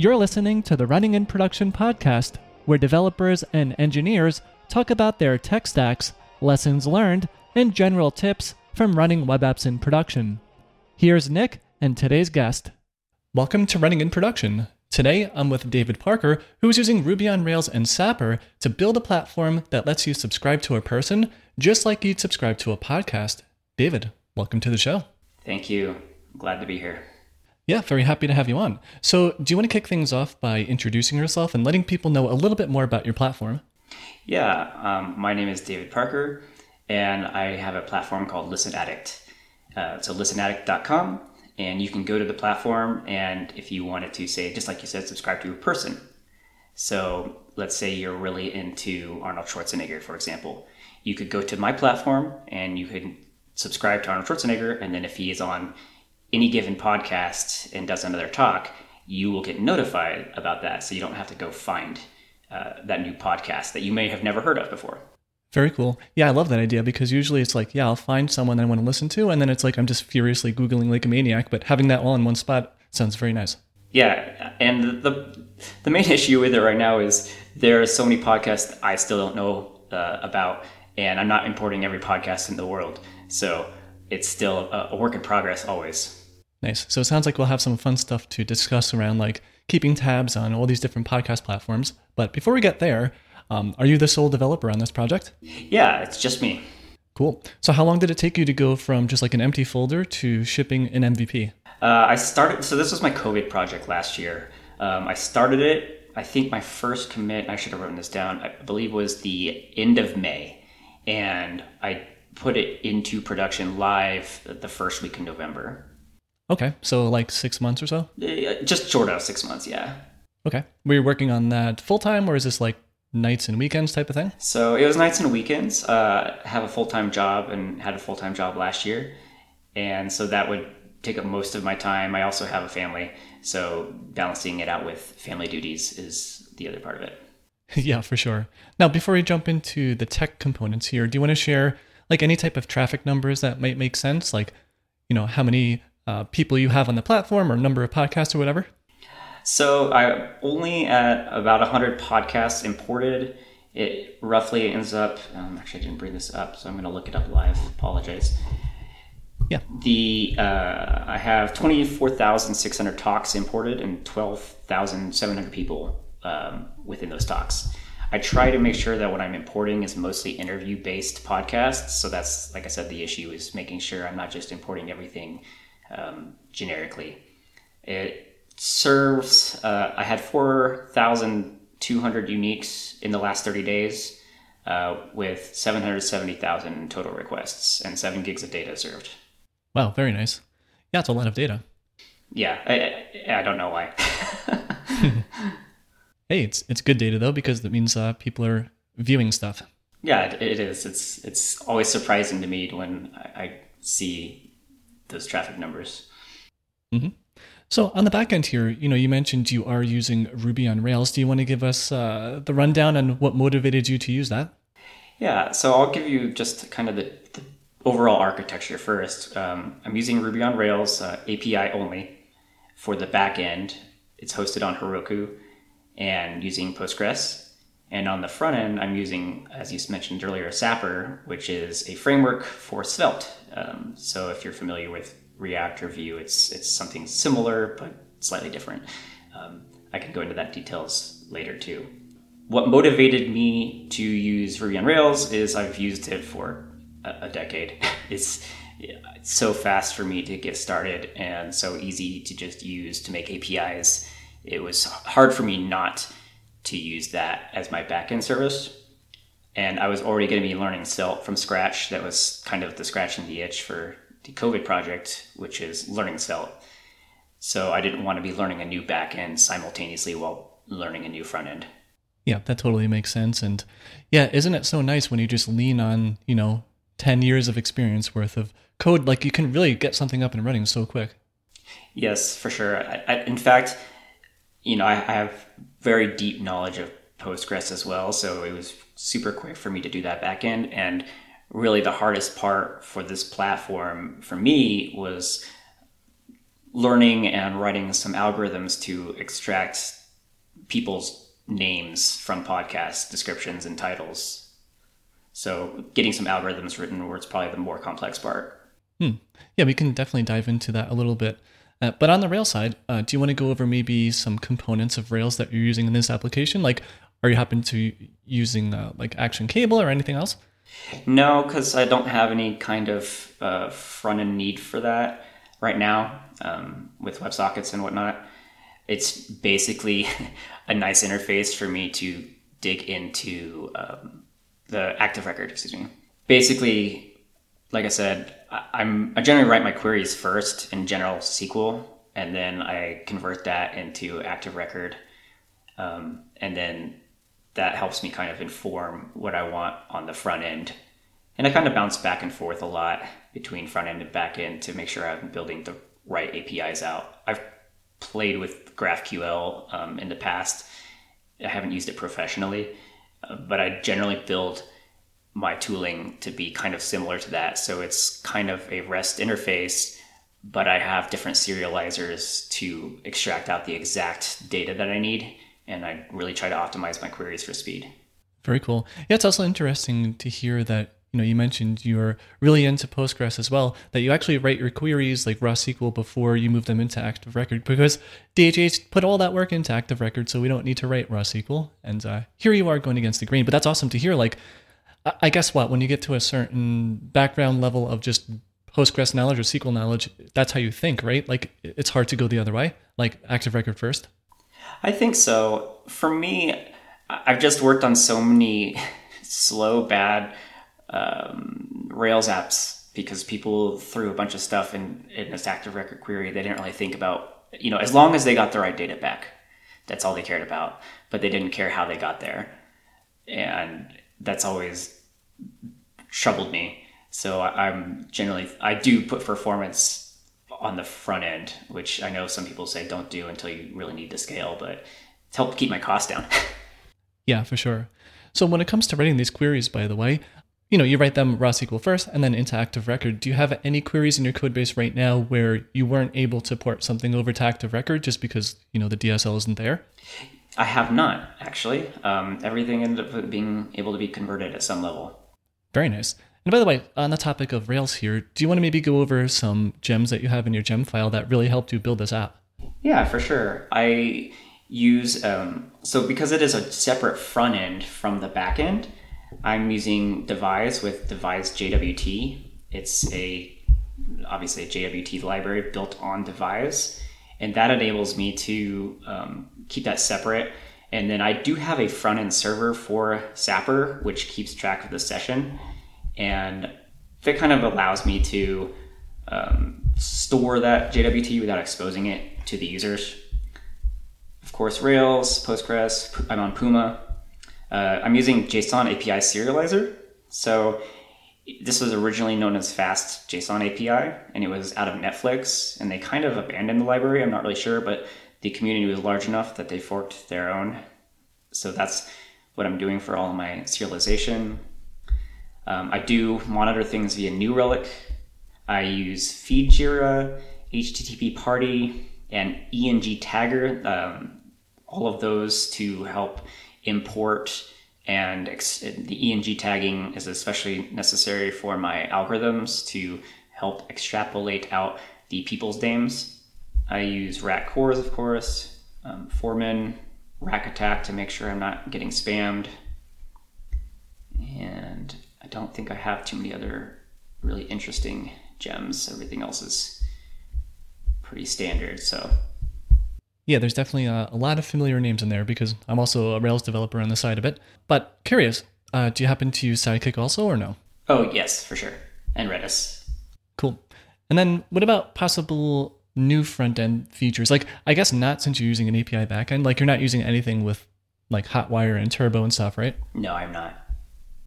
You're listening to the Running in Production podcast, where developers and engineers talk about their tech stacks, lessons learned, and general tips from running web apps in production. Here's Nick and today's guest. Welcome to Running in Production. Today, I'm with David Parker, who is using Ruby on Rails and Sapper to build a platform that lets you subscribe to a person just like you'd subscribe to a podcast. David, welcome to the show. Thank you. glad to be here. Yeah, very happy to have you on. So, do you want to kick things off by introducing yourself and letting people know a little bit more about your platform? Yeah, um, my name is David Parker, and I have a platform called Listen Addict. Uh, so, listenaddict.com, and you can go to the platform, and if you wanted to say, just like you said, subscribe to a person. So, let's say you're really into Arnold Schwarzenegger, for example. You could go to my platform and you could subscribe to Arnold Schwarzenegger, and then if he is on any given podcast and does another talk, you will get notified about that. So you don't have to go find uh, that new podcast that you may have never heard of before. Very cool. Yeah, I love that idea because usually it's like, yeah, I'll find someone I want to listen to, and then it's like I'm just furiously Googling like a maniac, but having that all in one spot sounds very nice. Yeah, and the the main issue with it right now is there are so many podcasts I still don't know uh, about, and I'm not importing every podcast in the world, so it's still a, a work in progress always. Nice. So it sounds like we'll have some fun stuff to discuss around like keeping tabs on all these different podcast platforms. But before we get there, um, are you the sole developer on this project? Yeah, it's just me. Cool. So how long did it take you to go from just like an empty folder to shipping an MVP? Uh, I started. So this was my COVID project last year. Um, I started it. I think my first commit. I should have written this down. I believe was the end of May, and I put it into production live the first week in November. Okay, so like six months or so? Just short of six months, yeah. Okay. Were you working on that full time or is this like nights and weekends type of thing? So it was nights and weekends. Uh, have a full time job and had a full time job last year. And so that would take up most of my time. I also have a family. So balancing it out with family duties is the other part of it. yeah, for sure. Now, before we jump into the tech components here, do you want to share like any type of traffic numbers that might make sense? Like, you know, how many uh, people you have on the platform or number of podcasts or whatever? So I only at about 100 podcasts imported. It roughly ends up, um, actually, I didn't bring this up, so I'm going to look it up live. Apologize. Yeah. The uh, I have 24,600 talks imported and 12,700 people um, within those talks. I try to make sure that what I'm importing is mostly interview based podcasts. So that's, like I said, the issue is making sure I'm not just importing everything um, generically. It serves, uh, I had 4,200 uniques in the last 30 days uh, with 770,000 total requests and 7 gigs of data served. Wow, very nice. Yeah, it's a lot of data. Yeah, I, I don't know why. hey, it's it's good data though because that means uh, people are viewing stuff. Yeah, it, it is. It's it's always surprising to me when I, I see those traffic numbers. Mm-hmm. So on the back end here, you know, you mentioned you are using Ruby on Rails. Do you want to give us uh, the rundown on what motivated you to use that? Yeah, so I'll give you just kind of the, the overall architecture first. Um, I'm using Ruby on Rails uh, API only for the back end. It's hosted on Heroku and using Postgres. And on the front end, I'm using, as you mentioned earlier, Sapper, which is a framework for Svelte. Um, so if you're familiar with React or Vue, it's it's something similar but slightly different. Um, I can go into that details later too. What motivated me to use Ruby on Rails is I've used it for a, a decade. it's, it's so fast for me to get started and so easy to just use to make APIs. It was hard for me not to use that as my backend service. And I was already going to be learning Svelte from scratch. That was kind of the scratching the itch for the COVID project, which is learning Svelte. So I didn't want to be learning a new backend simultaneously while learning a new front end. Yeah, that totally makes sense. And yeah, isn't it so nice when you just lean on, you know, 10 years of experience worth of code? Like you can really get something up and running so quick. Yes, for sure. I, I, in fact, you know, I, have very deep knowledge of Postgres as well. So it was super quick for me to do that backend. And really, the hardest part for this platform for me was learning and writing some algorithms to extract people's names from podcast descriptions and titles. So getting some algorithms written it's probably the more complex part. Hmm. Yeah, we can definitely dive into that a little bit. Uh, but on the Rails side, uh, do you want to go over maybe some components of Rails that you're using in this application? Like, are you happen to using uh, like Action Cable or anything else? No, because I don't have any kind of uh, front end need for that right now um, with WebSockets and whatnot. It's basically a nice interface for me to dig into um, the active record. Excuse me. Basically, like I said, I'm I generally write my queries first in general SQL, and then I convert that into active record, um, and then that helps me kind of inform what I want on the front end. And I kind of bounce back and forth a lot between front end and back end to make sure I'm building the right APIs out. I've played with GraphQL um, in the past. I haven't used it professionally, uh, but I generally build my tooling to be kind of similar to that. So it's kind of a REST interface, but I have different serializers to extract out the exact data that I need. And I really try to optimize my queries for speed. Very cool. Yeah, it's also interesting to hear that you know, you mentioned you're really into Postgres as well, that you actually write your queries like raw SQL before you move them into Active Record because DHH put all that work into Active Record, so we don't need to write raw SQL. And uh, here you are going against the grain. But that's awesome to hear. Like, I guess what, when you get to a certain background level of just Postgres knowledge or SQL knowledge, that's how you think, right? Like, it's hard to go the other way, like Active Record first. I think so. For me, I've just worked on so many slow, bad um, Rails apps because people threw a bunch of stuff in, in this active record query. They didn't really think about, you know, as long as they got the right data back, that's all they cared about. But they didn't care how they got there. And that's always troubled me. So I'm generally, I do put performance on the front end, which I know some people say don't do until you really need to scale, but it's helped keep my costs down. yeah, for sure. So when it comes to writing these queries, by the way, you know, you write them raw SQL first and then into Active Record. Do you have any queries in your code base right now where you weren't able to port something over to Active Record just because, you know, the DSL isn't there? I have not, actually. Um, everything ended up being able to be converted at some level. Very nice. And by the way, on the topic of Rails here, do you want to maybe go over some gems that you have in your gem file that really helped you build this app? Yeah, for sure. I use, um, so because it is a separate front end from the back end, I'm using Devise with Devise JWT. It's a obviously a JWT library built on Devise, and that enables me to um, keep that separate. And then I do have a front end server for Sapper, which keeps track of the session, and that kind of allows me to um, store that JWT without exposing it to the users. Of course, Rails, Postgres. I'm on Puma, uh, I'm using JSON API serializer. So this was originally known as Fast JSON API, and it was out of Netflix, and they kind of abandoned the library. I'm not really sure, but the community was large enough that they forked their own. So that's what I'm doing for all my serialization. Um, I do monitor things via New Relic. I use FeedJira, HTTParty, and ENG Tagger. Um, all of those to help import and ex- the ENG tagging is especially necessary for my algorithms to help extrapolate out the people's names. I use Rack CORS, of course, um, Foreman, rack attack to make sure I'm not getting spammed. And I don't think I have too many other really interesting gems. Everything else is pretty standard. So yeah, there's definitely a, a, lot of familiar names in there because I'm also a Rails developer on the side of it. But curious, uh, do you happen to use Sidekiq also or no? Oh, yes, for sure. And Redis. Cool. And then what about possible new front end features? Like, I guess not since you're using an API backend. Like, you're not using anything with like Hotwire and Turbo and stuff, right? No, I'm not.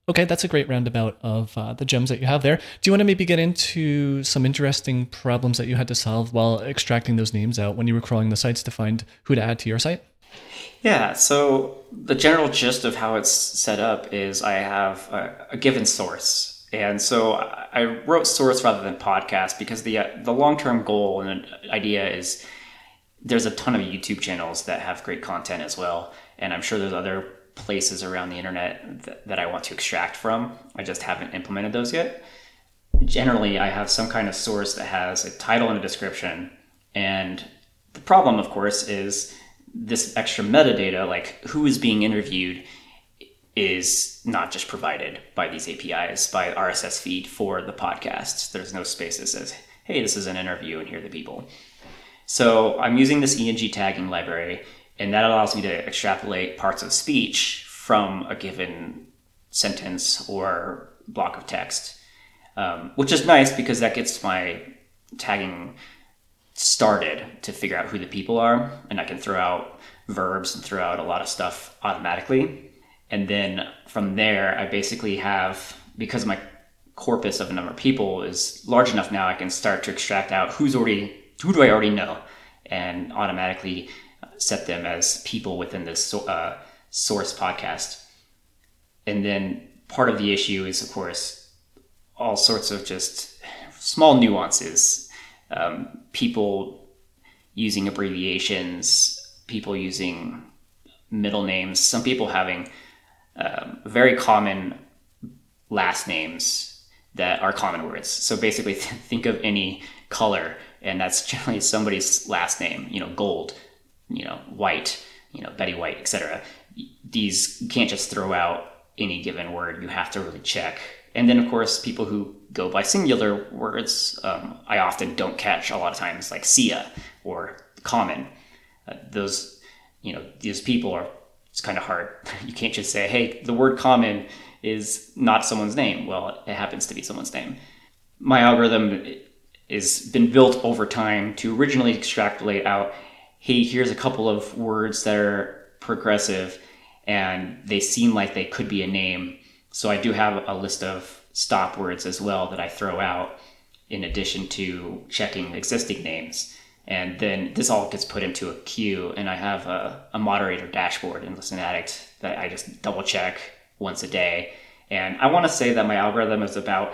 Okay, that's a great roundabout of uh, the gems that you have there. Do you want to maybe get into some interesting problems that you had to solve while extracting those names out when you were crawling the sites to find who to add to your site? Yeah, so the general gist of how it's set up is I have a, a given source, And so I wrote source rather than podcast because the uh, the long term goal and idea is there's a ton of YouTube channels that have great content as well, and I'm sure there's other places around the internet that I want to extract from. I just haven't implemented those yet. Generally, I have some kind of source that has a title and a description, and the problem, of course, is this extra metadata, like who is being interviewed, is not just provided by these APIs, by RSS feed for the podcasts. There's no space that says, hey, this is an interview and here are the people. So I'm using this ENG tagging library, and that allows me to extrapolate parts of speech from a given sentence or block of text, um, which is nice because that gets my tagging started to figure out who the people are, and I can throw out verbs and throw out a lot of stuff automatically. And then from there, I basically have, because my corpus of a number of people is large enough now, I can start to extract out who's already, who do I already know, and automatically set them as people within this uh, source podcast. And then part of the issue is, of course, all sorts of just small nuances. Um, people using abbreviations, people using middle names, some people having um, very common last names that are common words. So basically, think of any color, and that's generally somebody's last name. You know, gold, you know, white, you know, Betty White, etc. These you can't just throw out any given word. You have to really check. And then, of course, people who go by singular words, um, I often don't catch a lot of times, like Sia or common. Uh, those, you know, these people are it's kind of hard. You can't just say, hey, the word common is not someone's name. Well, it happens to be someone's name. My algorithm has been built over time to originally extrapolate out, hey, here's a couple of words that are progressive and they seem like they could be a name. So I do have a list of stop words as well that I throw out in addition to checking existing names. And then this all gets put into a queue, and I have a, a moderator dashboard in Listen Addict that I just double check once a day. And I want to say that my algorithm is about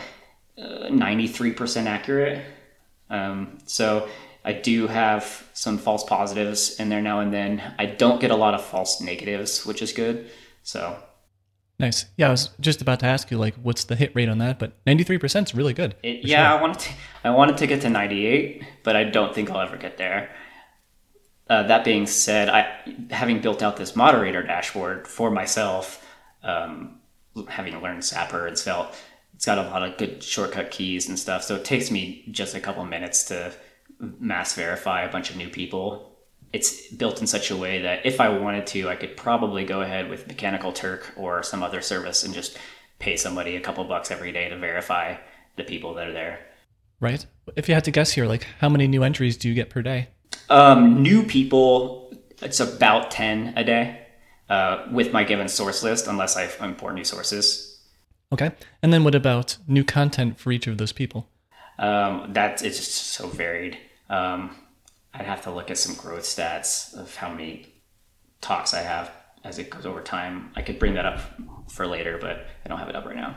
uh, 93% accurate. Um, so I do have some false positives in there now and then. I don't get a lot of false negatives, which is good. So Nice. Yeah, I was just about to ask you, like, what's the hit rate on that? But 93% is really good. It, yeah, sure. I wanted to, I wanted to get to 98, but I don't think I'll ever get there. Uh, that being said, I having built out this moderator dashboard for myself, um, having learned Sapper and Svelte, it's got a lot of good shortcut keys and stuff. So it takes me just a couple minutes to mass verify a bunch of new people it's built in such a way that if I wanted to, I could probably go ahead with Mechanical Turk or some other service and just pay somebody a couple bucks every day to verify the people that are there. Right. If you had to guess here, like how many new entries do you get per day? Um, new people, it's about 10 a day uh, with my given source list, unless I import new sources. Okay. And then what about new content for each of those people? Um, that is just so varied. Um, I'd have to look at some growth stats of how many talks I have as it goes over time. I could bring that up for later, but I don't have it up right now.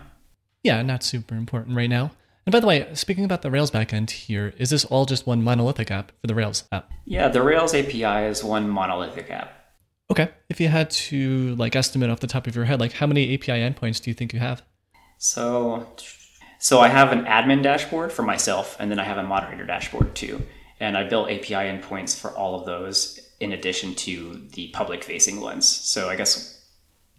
Yeah, not super important right now. And by the way, speaking about the Rails backend here, is this all just one monolithic app for the Rails app? Yeah, the Rails API is one monolithic app. Okay. If you had to like estimate off the top of your head, like how many API endpoints do you think you have? So so I have an admin dashboard for myself and then I have a moderator dashboard too. And I built API endpoints for all of those in addition to the public facing ones. So I guess,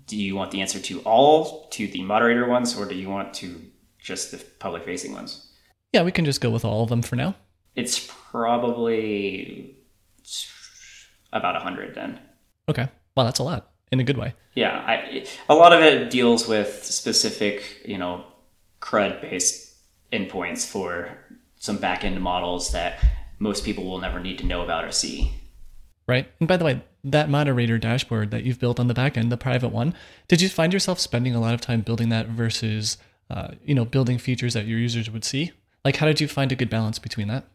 do you want the answer to all, to the moderator ones, or do you want to just the public facing ones? Yeah, we can just go with all of them for now. It's probably about 100 then. Okay. Well, that's a lot in a good way. Yeah. I, a lot of it deals with specific, you know, CRUD based endpoints for some backend models that most people will never need to know about or see. Right. And by the way, that moderator dashboard that you've built on the back end, the private one, did you find yourself spending a lot of time building that versus, uh, you know, building features that your users would see? Like, how did you find a good balance between that?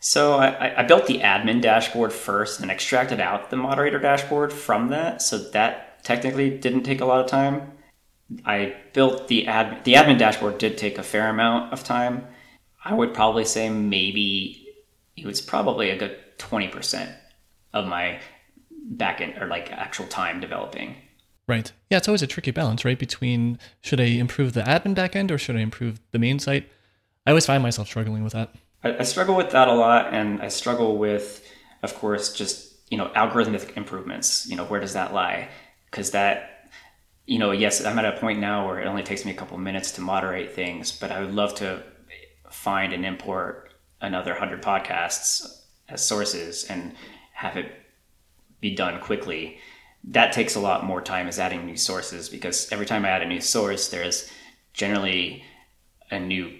So I, I built the admin dashboard first and extracted out the moderator dashboard from that. So that technically didn't take a lot of time. I built the ad the admin dashboard did take a fair amount of time. I would probably say maybe it was probably a good twenty percent of my backend or like actual time developing. Right. Yeah, it's always a tricky balance, right? Between should I improve the admin backend or should I improve the main site? I always find myself struggling with that. I, I struggle with that a lot, and I struggle with, of course, just you know algorithmic improvements. You know, where does that lie? Because that, you know, yes, I'm at a point now where it only takes me a couple minutes to moderate things, but I would love to find and import another hundred podcasts as sources and have it be done quickly that takes a lot more time as adding new sources because every time I add a new source, there's generally a new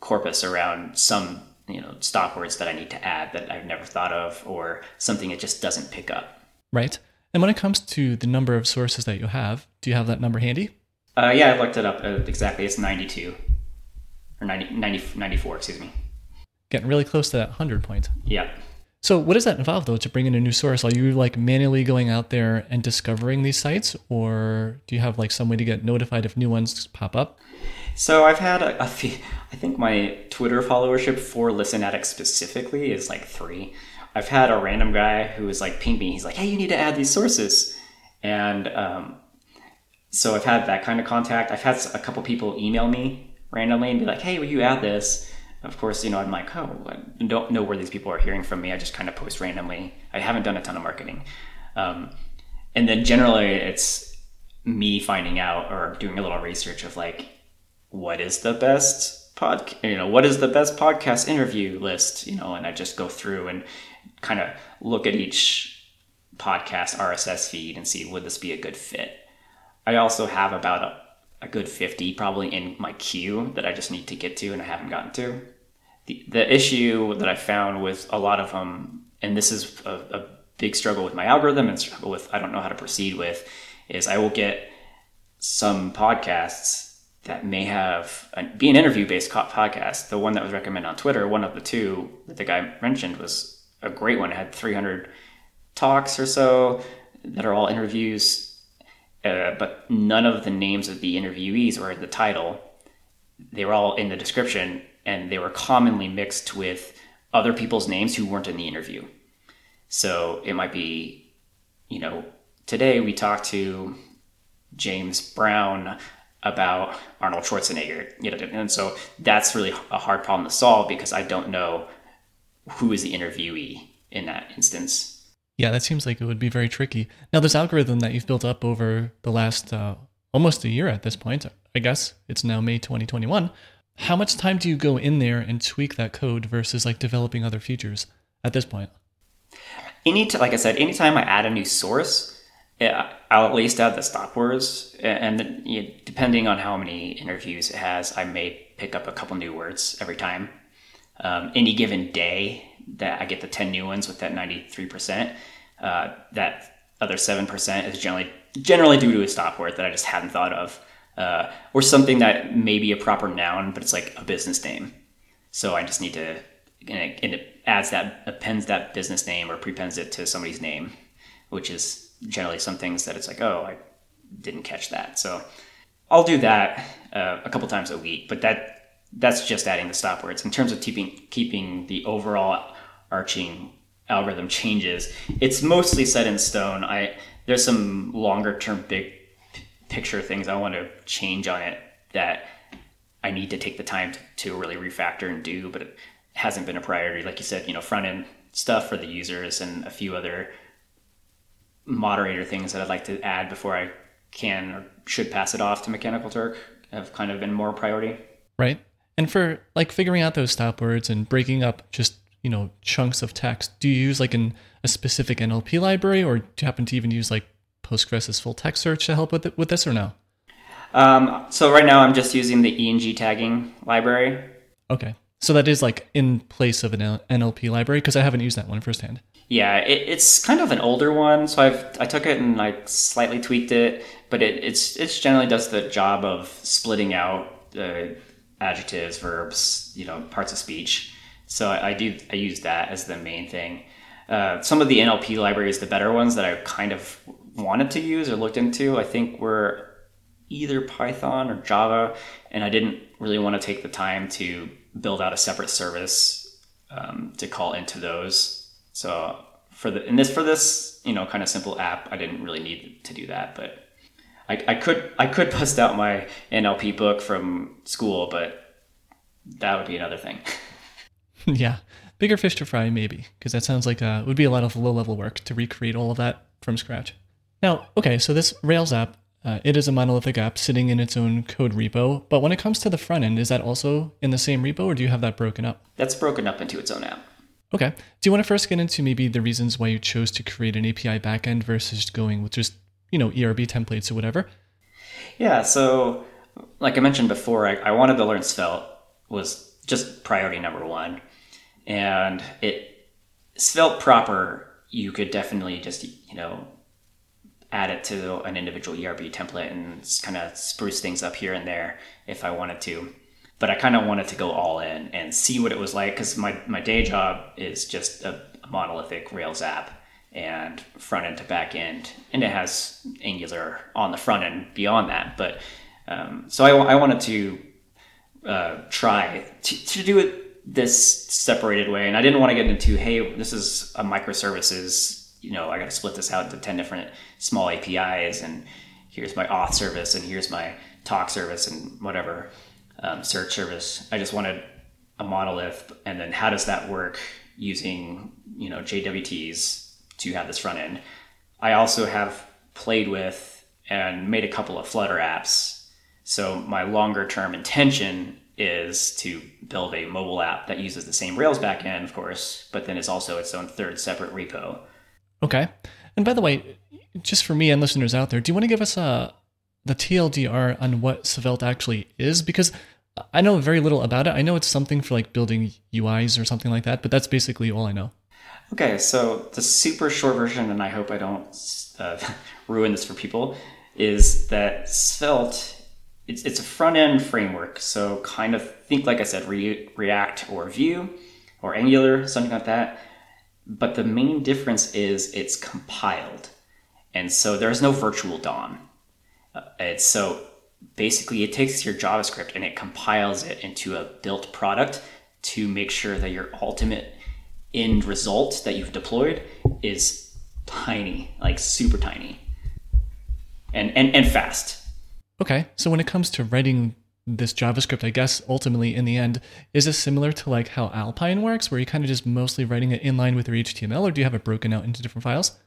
corpus around some you know stop words that I need to add that I've never thought of or something it just doesn't pick up. Right. And when it comes to the number of sources that you have, do you have that number handy? Uh, yeah, I looked it up uh, exactly. It's 92 or 90, 90, 94, excuse me. Getting really close to that 100 point. Yeah. So what does that involve though to bring in a new source? Are you like manually going out there and discovering these sites or do you have like some way to get notified if new ones pop up? So I've had a, a few, I think my Twitter followership for Listen Addict specifically is like three. I've had a random guy who was like ping me. He's like, hey, you need to add these sources. And um, so I've had that kind of contact. I've had a couple people email me randomly and be like, hey, will you add this? Of course, you know, I'm like, oh, I don't know where these people are hearing from me. I just kind of post randomly. I haven't done a ton of marketing. Um, and then generally it's me finding out or doing a little research of like, what is the best pod, you know, what is the best podcast interview list, you know, and I just go through and kind of look at each podcast RSS feed and see, would this be a good fit? I also have about a a good 50 probably in my queue that I just need to get to and I haven't gotten to the, the issue that I found with a lot of them, and this is a, a big struggle with my algorithm and struggle with I don't know how to proceed with, is I will get some podcasts that may have be an interview based podcast. The one that was recommended on Twitter, one of the two that the guy mentioned was a great one. It had 300 talks or so that are all interviews, uh, but none of the names of the interviewees were in the title. They were all in the description, and they were commonly mixed with other people's names who weren't in the interview. So it might be, you know, today we talked to James Brown about Arnold Schwarzenegger, you know, and so that's really a hard problem to solve because I don't know who is the interviewee in that instance. Yeah, that seems like it would be very tricky. Now, this algorithm that you've built up over the last uh, almost a year at this point, I guess it's now May 2021 how much time do you go in there and tweak that code versus like developing other features at this point? Any t- like I said, anytime I add a new source, I'll at least add the stop words, and then, you know, depending on how many interviews it has, I may pick up a couple new words every time. Um, any given day that I get the ten new ones with that ninety three percent, uh, that other seven percent is generally generally due to a stop word that I just hadn't thought of uh, or something that may be a proper noun, but it's like a business name. So I just need to, and it, adds that, appends that business name or prepends it to somebody's name, which is generally some things that it's like, oh, I didn't catch that. So I'll do that uh, a couple times a week, but that that's just adding the stop words. In terms of keeping keeping the overall arching algorithm changes, it's mostly set in stone. I there's some longer term big picture things I want to change on it that I need to take the time to, to really refactor and do, but it hasn't been a priority. Like you said, you know, front end stuff for the users and a few other moderator things that I'd like to add before I can or should pass it off to Mechanical Turk have kind of been more priority. Right. And for like figuring out those stop words and breaking up just, you know, chunks of text, do you use like an, a specific NLP library or do you happen to even use like Postgres' full text search to help with it, with this or no? Um, so right now I'm just using the ENG tagging library. Okay. So that is like in place of an NLP library because I haven't used that one firsthand. Yeah, it, it's kind of an older one, so I've I took it and like slightly tweaked it, but it it's it generally does the job of splitting out the adjectives, verbs, you know, parts of speech. So I, I do I use that as the main thing. Uh, some of the NLP libraries, the better ones that I kind of wanted to use or looked into, I think were either Python or Java, and I didn't really want to take the time to build out a separate service um, to call into those. So for the in this for this you know kind of simple app, I didn't really need to do that, but I, I could I could bust out my NLP book from school, but that would be another thing. yeah, bigger fish to fry, maybe, because that sounds like uh, would be a lot of low level work to recreate all of that from scratch. Now, okay, so this Rails app, uh, it is a monolithic app sitting in its own code repo. But when it comes to the front end, is that also in the same repo, or do you have that broken up? That's broken up into its own app. Okay. Do you want to first get into maybe the reasons why you chose to create an API backend versus going with just you know ERB templates or whatever? Yeah. So, like I mentioned before, I, I wanted to learn Svelte was just priority number one, and it Svelte proper you could definitely just you know add it to an individual ERB template and kind of spruce things up here and there if I wanted to. But I kind of wanted to go all in and see what it was like because my, my day job is just a, monolithic Rails app and front end to back end, and it has Angular on the front end beyond that. But um, so I, I, wanted to uh, try to, to do it this separated way, and I didn't want to get into hey, this is a microservices. You know, I got to split this out into ten different small APIs, and here's my auth service, and here's my talk service, and whatever um, search service. I just wanted a monolith, and then how does that work using you know JWTs to have this front end. I also have played with and made a couple of Flutter apps. So my longer term intention is to build a mobile app that uses the same Rails backend, of course, but then it's also its own third separate repo. Okay. And by the way, just for me and listeners out there, do you want to give us a uh, the TLDR on what Svelte actually is? Because I know very little about it. I know it's something for like building UIs or something like that, but that's basically all I know. Okay, so the super short version, and I hope I don't uh, ruin this for people, is that Svelte it's, it's a front end framework. So kind of think like I said, Re- React or Vue or Angular, something like that. But the main difference is it's compiled, and so there's no virtual DOM. Uh, it's so basically it takes your JavaScript and it compiles it into a built product to make sure that your ultimate end result that you've deployed is tiny, like super tiny, and and and fast. Okay, so when it comes to writing this JavaScript, I guess ultimately in the end, is this similar to like how Alpine works, where you kind of just mostly writing it in line with your HTML, or do you have it broken out into different files?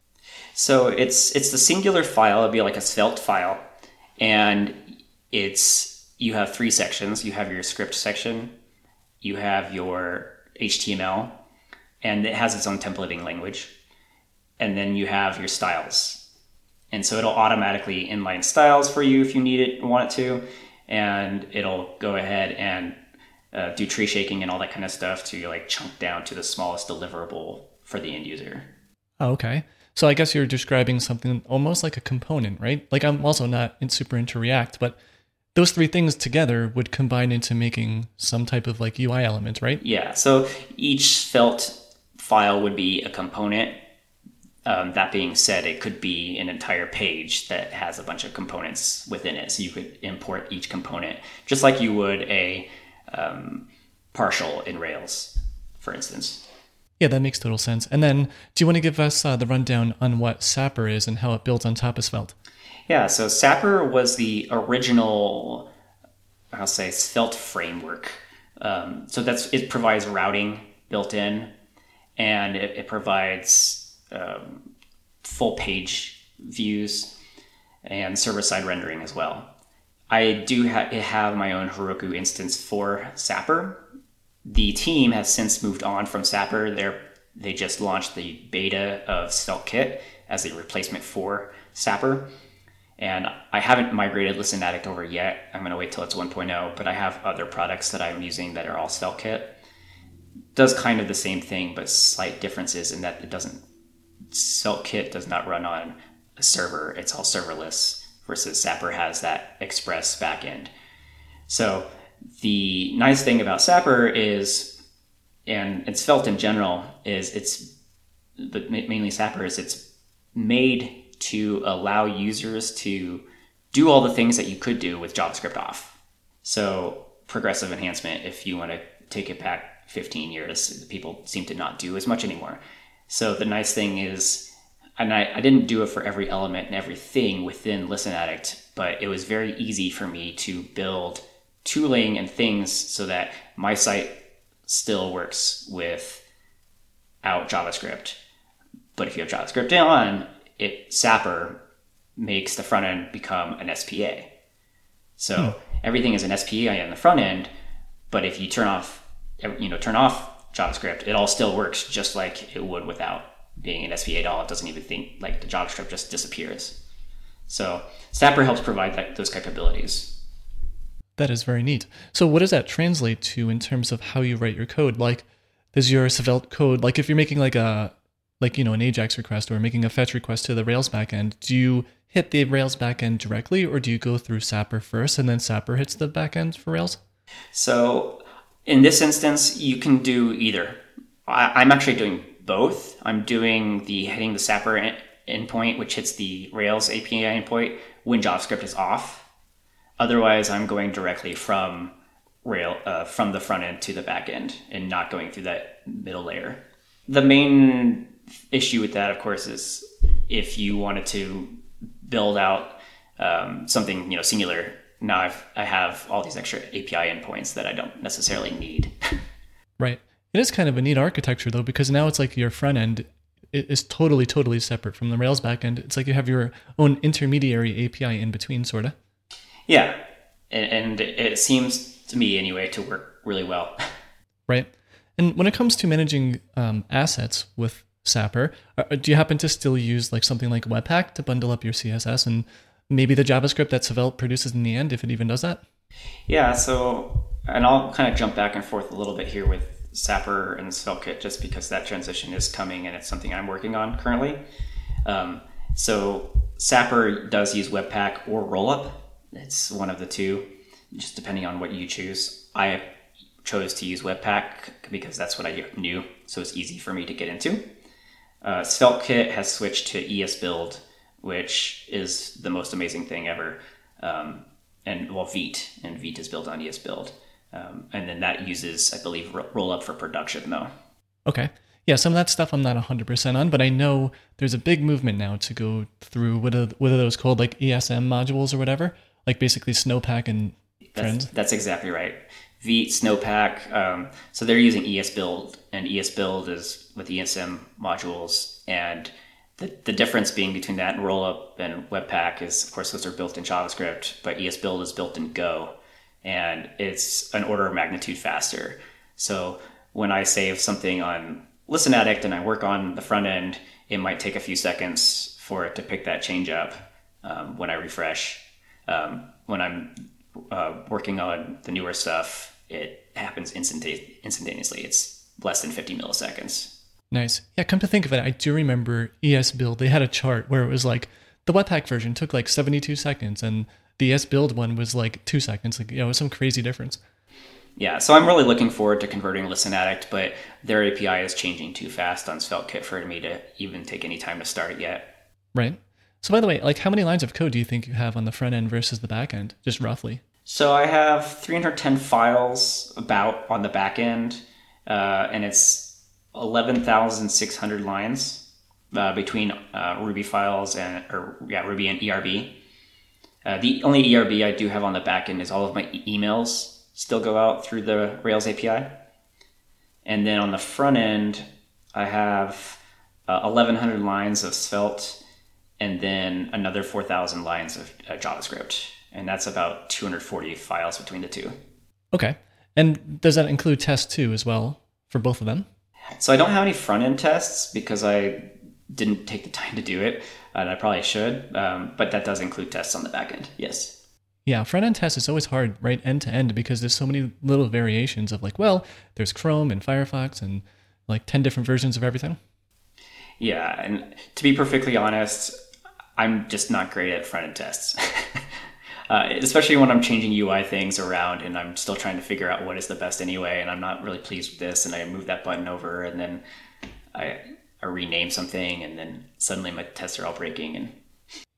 So it's it's the singular file. It'd be like a Svelte file, and it's you have three sections. You have your script section, you have your HTML, and it has its own templating language. And then you have your styles. And so it'll automatically inline styles for you if you need it, want it to, and it'll go ahead and uh, do tree shaking and all that kind of stuff to like chunk down to the smallest deliverable for the end user. Oh, okay. So I guess you're describing something almost like a component, right? Like I'm also not in super into React, but those three things together would combine into making some type of like UI element, right? Yeah. So each Svelte file would be a component. Um, that being said, it could be an entire page that has a bunch of components within it. So you could import each component just like you would a um, partial in Rails, for instance. Yeah, that makes total sense. And then, do you want to give us uh, the rundown on what Sapper is and how it builds on top of Svelte? Yeah, so Sapper was the original, I'll say, Svelte framework. Um, so that's it provides routing built in and it, it provides um, full page views and server side rendering as well. I do ha- have my own Heroku instance for Sapper. The team has since moved on from Sapper. They're, they just launched the beta of SvelteKit as a replacement for Sapper. And I haven't migrated Listen Addict over yet. I'm going to wait till it's 1.0, but I have other products that I'm using that are all SvelteKit does kind of the same thing, but slight differences in that it doesn't. SvelteKit does not run on a server; it's all serverless. Versus Sapper has that Express backend. So the nice thing about Sapper is, and it's Svelte in general, is it's, but mainly Sapper is it's made to allow users to do all the things that you could do with JavaScript off. So progressive enhancement, if you want to take it back 15 years, people seem to not do as much anymore. So the nice thing is, and I, I didn't do it for every element and everything within Listen Addict, but it was very easy for me to build tooling and things so that my site still works without JavaScript. But if you have JavaScript on, it Sapper makes the front end become an SPA. So hmm. everything is an SPA on the front end, but if you turn off, you know, turn off JavaScript, it all still works just like it would without being an SPA at all. It doesn't even think like the JavaScript just disappears. So Sapper helps provide that, those capabilities. That is very neat. So what does that translate to in terms of how you write your code? Like, does your Svelte code, like if you're making like a, like, you know, an Ajax request or making a fetch request to the Rails backend, do you hit the Rails backend directly or do you go through Sapper first and then Sapper hits the backend for Rails? So in this instance, you can do either. I, am actually doing both. I'm doing the hitting the Sapper endpoint, which hits the Rails API endpoint when JavaScript is off Otherwise, I'm going directly from Rail uh, from the front end to the back end and not going through that middle layer. The main issue with that, of course, is if you wanted to build out um, something you know singular. Now I've, I have all these extra API endpoints that I don't necessarily need. right. It is kind of a neat architecture though, because now it's like your front end is totally, totally separate from the Rails backend. It's like you have your own intermediary API in between, sort of. Yeah, and, and it seems to me anyway to work really well. Right. And when it comes to managing um, assets with Sapper, uh, do you happen to still use like something like Webpack to bundle up your CSS and maybe the JavaScript that Svelte produces in the end, if it even does that? Yeah. So, and I'll kind of jump back and forth a little bit here with Sapper and SvelteKit, just because that transition is coming and it's something I'm working on currently. Um, so Sapper does use Webpack or Rollup it's one of the two, just depending on what you choose. I chose to use Webpack because that's what I knew, so it's easy for me to get into. Uh, SvelteKit has switched to ESBuild, which is the most amazing thing ever. Um, and well, Vite, and Vite is built on ESBuild. Um, and then that uses, I believe, Rollup for production, though. Okay. Yeah, some of that stuff I'm not 100% on, but I know there's a big movement now to go through what are, what are those called, like ESM modules or whatever, like basically Snowpack and Trends. That's, that's exactly right. Vite, Snowpack. Um, so they're using ESBuild, and ESBuild is with ESM modules. And the, difference being between that and Rollup and Webpack is, of course, those are built in JavaScript, but ESBuild is built in Go, and it's an order of magnitude faster. So when I save something on Listen Addict and I work on the front end, it might take a few seconds for it to pick that change up um, when I refresh um, when I'm uh, working on the newer stuff, it happens instantaneously. It's less than 50 milliseconds. Nice. Yeah, come to think of it, I do remember ES Build. They had a chart where it was like the Webpack version took like 72 seconds and the ES Build one was like two seconds. Like, you know, it was some crazy difference. Yeah, so I'm really looking forward to converting Listen Addict, but their API is changing too fast on SvelteKit for me to even take any time to start yet. Right. So by the way, like how many lines of code do you think you have on the front end versus the back end, just roughly? So I have 310 files about on the back end, uh, and it's 11,600 lines uh, between uh, Ruby files and or yeah Ruby and ERB. Uh, the only ERB I do have on the back end is all of my e- emails still go out through the Rails API, and then on the front end I have 1,100 uh, lines of Svelte and then another 4,000 lines of uh, JavaScript. And that's about 240 files between the two. Okay. And does that include tests too, as well, for both of them? So I don't have any front end tests because I didn't take the time to do it, and I probably should. Um, but that does include tests on the back end. Yes. Yeah, front end tests is always hard, right, end to end, because there's so many little variations of like, well, there's Chrome and Firefox and like 10 different versions of everything. Yeah, and to be perfectly honest, I'm just not great at front end tests. uh, especially when I'm changing UI things around and I'm still trying to figure out what is the best anyway, and I'm not really pleased with this, and I move that button over, and then I, I rename something, and then suddenly my tests are all breaking. And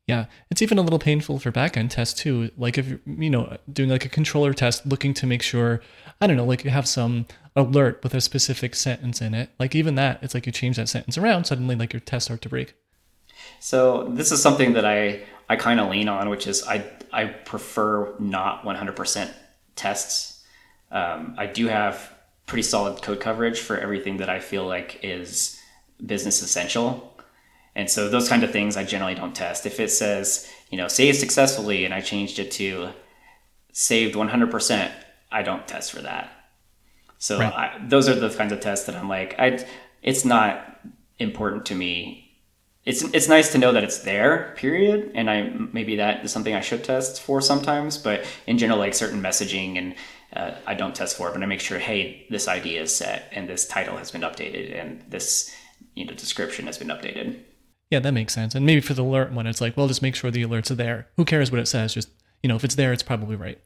Yeah, it's even a little painful for backend tests too. Like if you're, you know, doing like a controller test, looking to make sure, I don't know, like you have some alert with a specific sentence in it. Like even that, it's like you change that sentence around, suddenly like your tests start to break. So this is something that I I kind of lean on, which is I I prefer not 100% tests. Um, I do have pretty solid code coverage for everything that I feel like is business essential. And so those kind of things I generally don't test. If it says, you know, saved successfully and I changed it to saved 100%, I don't test for that. So right. I, those are the kinds of tests that I'm like, I, it's not important to me. It's, it's nice to know that it's there, period. And I maybe that is something I should test for sometimes, but in general, like certain messaging and uh, I don't test for it, but I make sure, hey, this ID is set and this title has been updated and this you know description has been updated. Yeah, that makes sense. And maybe for the alert one, it's like, well, just make sure the alerts are there. Who cares what it says? Just, you know, if it's there, it's probably right.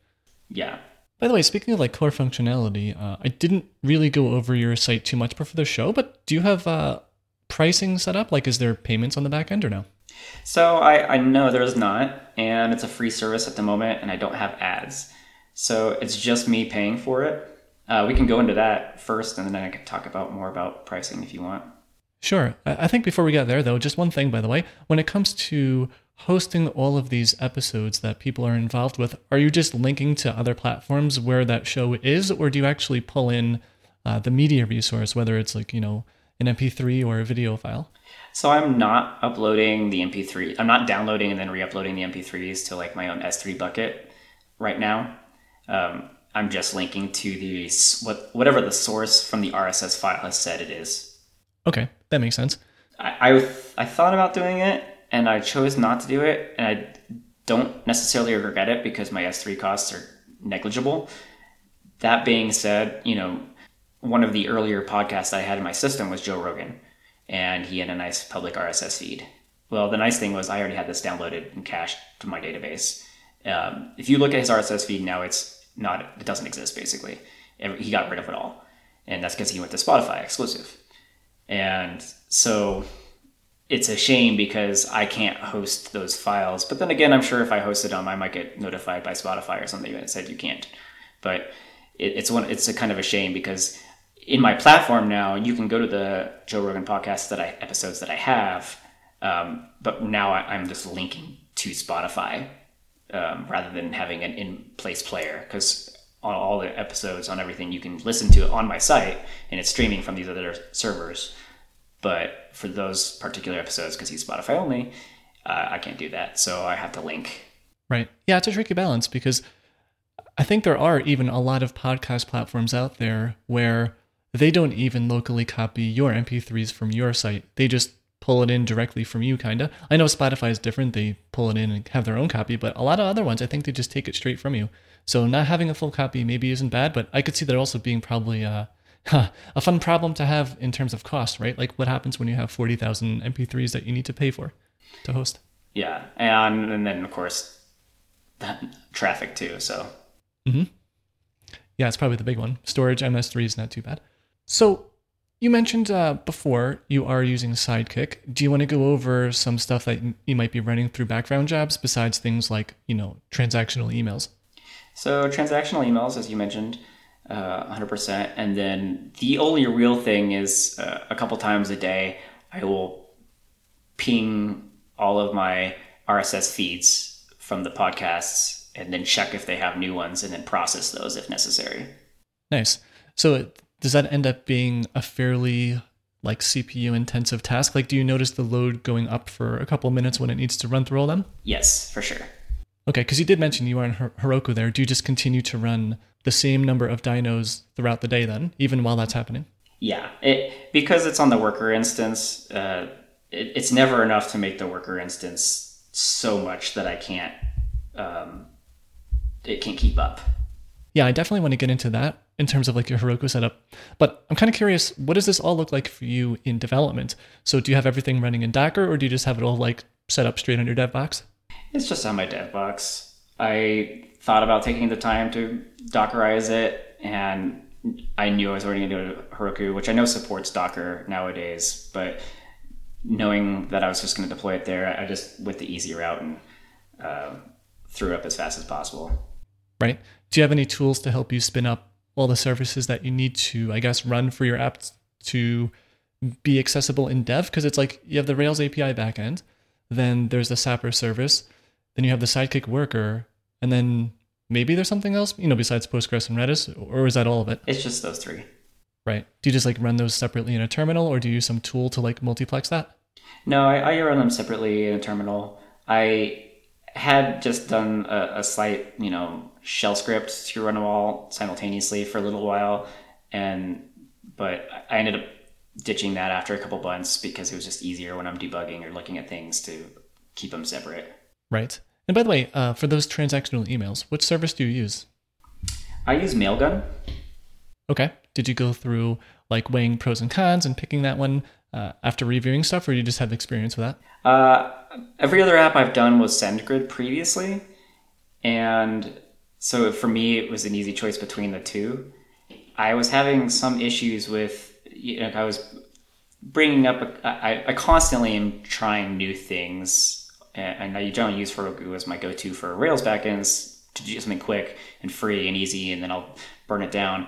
Yeah. By the way, speaking of like core functionality, uh, I didn't really go over your site too much before the show, but do you have uh, pricing set up? Like, is there payments on the back end or no? So I, I know there's not, and it's a free service at the moment, and I don't have ads. So it's just me paying for it. Uh, we can go into that first, and then I can talk about more about pricing if you want. Sure. I think before we get there, though, just one thing, by the way, when it comes to hosting all of these episodes that people are involved with, are you just linking to other platforms where that show is, or do you actually pull in uh, the media resource, whether it's like, you know, an MP3 or a video file? So I'm not uploading the MP3. I'm not downloading and then re-uploading the MP3s to like my own S3 bucket right now. Um, I'm just linking to the what whatever the source from the RSS file has said it is. Okay, that makes sense. I, I, I thought about doing it and I chose not to do it, and I don't necessarily regret it because my S3 costs are negligible. That being said, you know, one of the earlier podcasts I had in my system was Joe Rogan, and he had a nice public RSS feed. Well, the nice thing was I already had this downloaded and cached to my database. Um, if you look at his RSS feed now, it's not, it doesn't exist basically. He got rid of it all. And that's because he went to Spotify exclusive. And so it's a shame because I can't host those files. But then again, I'm sure if I hosted them, I might get notified by Spotify or something that said you can't. But it, it's one. It's a kind of a shame because in my platform now, you can go to the Joe Rogan podcast that I episodes that I have, um, but now I, am just linking to Spotify um, rather than having an in-place player because on all the episodes on everything you can listen to it on my site and it's streaming from these other servers but for those particular episodes, because he's Spotify only, uh, I can't do that. So I have to link. Right. Yeah, it's a tricky balance because I think there are even a lot of podcast platforms out there where they don't even locally copy your MP3s from your site. They just pull it in directly from you, kind of. I know Spotify is different. They pull it in and have their own copy, but a lot of other ones, I think they just take it straight from you. So not having a full copy maybe isn't bad, but I could see that also being probably uh, a fun problem to have in terms of cost, right? Like what happens when you have 40,000 MP3s that you need to pay for to host? Yeah. And, and then, of course, that traffic too. So, mm-hmm. yeah, it's probably the big one. Storage MS3 is not too bad. So, you mentioned uh, before you are using Sidekiq. Do you want to go over some stuff that you might be running through background jobs besides things like, you know, transactional emails? So, transactional emails, as you mentioned, uh, 100%. And then the only real thing is uh, a couple times a day, I will ping all of my RSS feeds from the podcasts and then check if they have new ones and then process those if necessary. Nice. So does that end up being a fairly like CPU intensive task? Like, do you notice the load going up for a couple minutes when it needs to run through all them? Yes, for sure. Okay, because you did mention you are in Heroku there. Do you just continue to run the same number of dynos throughout the day then, even while that's happening? Yeah, it, because it's on the worker instance, uh, it, it's never enough to make the worker instance so much that I can't, um, it can't keep up. Yeah, I definitely want to get into that in terms of like your Heroku setup. But I'm kind of curious, what does this all look like for you in development? So do you have everything running in Docker or do you just have it all like set up straight on your dev box? It's just on my dev box. I thought about taking the time to Dockerize it, and I knew I was already going to do Heroku, which I know supports Docker nowadays, but knowing that I was just going to deploy it there, I just went the easy route and uh, threw up as fast as possible. Right. Do you have any tools to help you spin up all the services that you need to, I guess, run for your app to be accessible in dev? Because it's like you have the Rails API backend, then there's the Sapper service, then you have the Sidekiq worker, and then maybe there's something else, you know, besides Postgres and Redis, or is that all of it? It's just those three. Right. Do you just like run those separately in a terminal, or do you use some tool to like multiplex that? No, I, I run them separately in a terminal. I had just done a, a slight, you know, shell script to run them all simultaneously for a little while, and but I ended up ditching that after a couple months because it was just easier when I'm debugging or looking at things to keep them separate. Right. And by the way, uh, for those transactional emails, which service do you use? I use Mailgun. Okay. Did you go through like weighing pros and cons and picking that one uh, after reviewing stuff, or you just have experience with that? Uh, every other app I've done was SendGrid previously, and so for me it was an easy choice between the two. I was having some issues with, you know, I was bringing up. A, I, I constantly am trying new things, and I generally use Heroku as my go-to for Rails backends to do something quick and free and easy, and then I'll burn it down.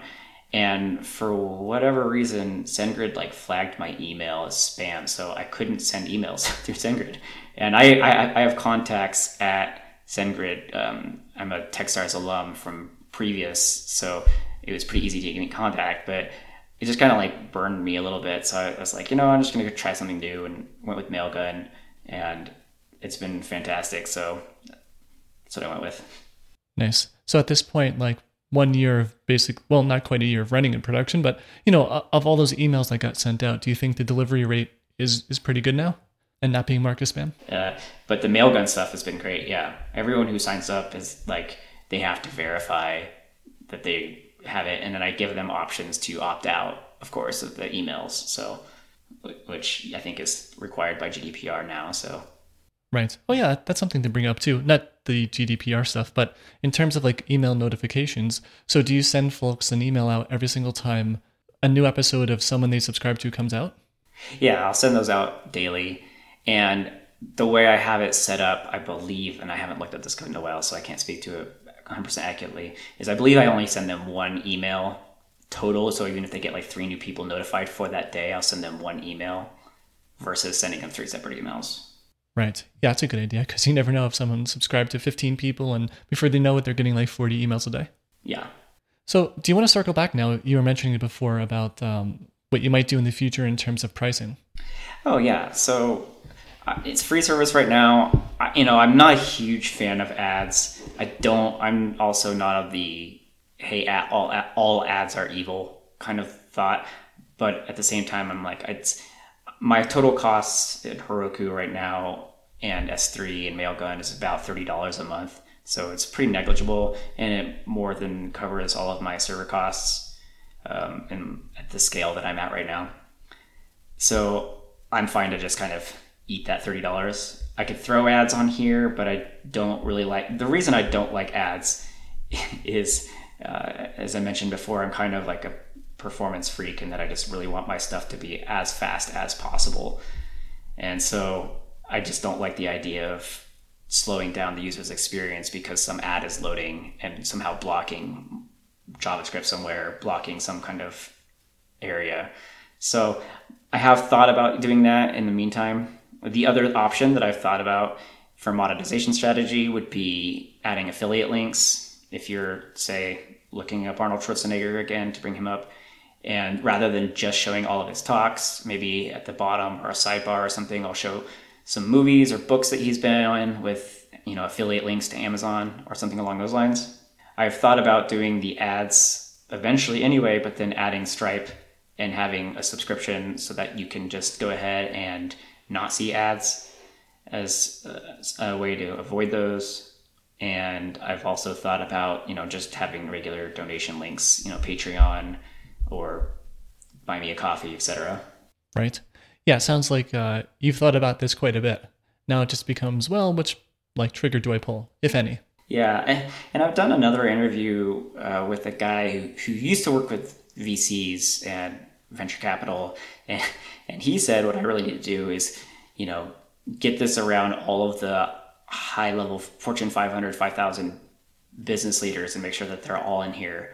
And for whatever reason, SendGrid like flagged my email as spam, so I couldn't send emails through SendGrid. And I, I, I have contacts at SendGrid. Um, I'm a Techstars alum from previous, so it was pretty easy to get in contact. But it just kind of like burned me a little bit. So I was like, you know, I'm just gonna try something new, and went with Mailgun, and it's been fantastic. So that's what I went with. Nice. So at this point, like one year of basic, well, not quite a year of running in production, but you know, of all those emails that got sent out, do you think the delivery rate is is pretty good now, and not being marked spam? Uh, but the mailgun stuff has been great. Yeah, everyone who signs up is like they have to verify that they have it, and then I give them options to opt out, of course, of the emails. So, which I think is required by GDPR now. So Right. Oh yeah, that's something to bring up too. Not the GDPR stuff, but in terms of like email notifications. So do you send folks an email out every single time a new episode of someone they subscribe to comes out? Yeah, I'll send those out daily. And the way I have it set up, I believe, and I haven't looked at this code in a while, so I can't speak to it 100% accurately, is I believe I only send them one email total. So even if they get like three new people notified for that day, I'll send them one email versus sending them three separate emails. Right. Yeah, it's a good idea because you never know if someone subscribed to 15 people and before they know it, they're getting like 40 emails a day. Yeah. So, do you want to circle back now? You were mentioning it before about um, what you might do in the future in terms of pricing. Oh, yeah. So, uh, it's free service right now. I, you know, I'm not a huge fan of ads. I don't, I'm also not of the, hey, all, all ads are evil kind of thought. But at the same time, I'm like, it's, my total costs at Heroku right now and S3 and Mailgun is about $30 a month. So it's pretty negligible and it more than covers all of my server costs um, and at the scale that I'm at right now. So I'm fine to just kind of eat that $30. I could throw ads on here, but I don't really like the reason I don't like ads is, uh, as I mentioned before, I'm kind of like a performance freak and that I just really want my stuff to be as fast as possible. And so I just don't like the idea of slowing down the user's experience because some ad is loading and somehow blocking JavaScript somewhere, blocking some kind of area. So I have thought about doing that in the meantime. The other option that I've thought about for monetization strategy would be adding affiliate links. If you're, say, looking up Arnold Schwarzenegger again to bring him up, and rather than just showing all of his talks, maybe at the bottom or a sidebar or something, I'll show some movies or books that he's been on with, you know, affiliate links to Amazon or something along those lines. I've thought about doing the ads eventually anyway, but then adding Stripe and having a subscription so that you can just go ahead and not see ads as uh, a way to avoid those. And I've also thought about, you know, just having regular donation links, you know, Patreon, or buy me a coffee, etc. Right. Yeah, sounds like uh, you've thought about this quite a bit. Now it just becomes, well, which like trigger do I pull, if any? Yeah, and, and I've done another interview uh, with a guy who, who used to work with VCs and venture capital. And, and he said, what I really need to do is, you know, get this around all of the high level Fortune 500, 5,000 business leaders and make sure that they're all in here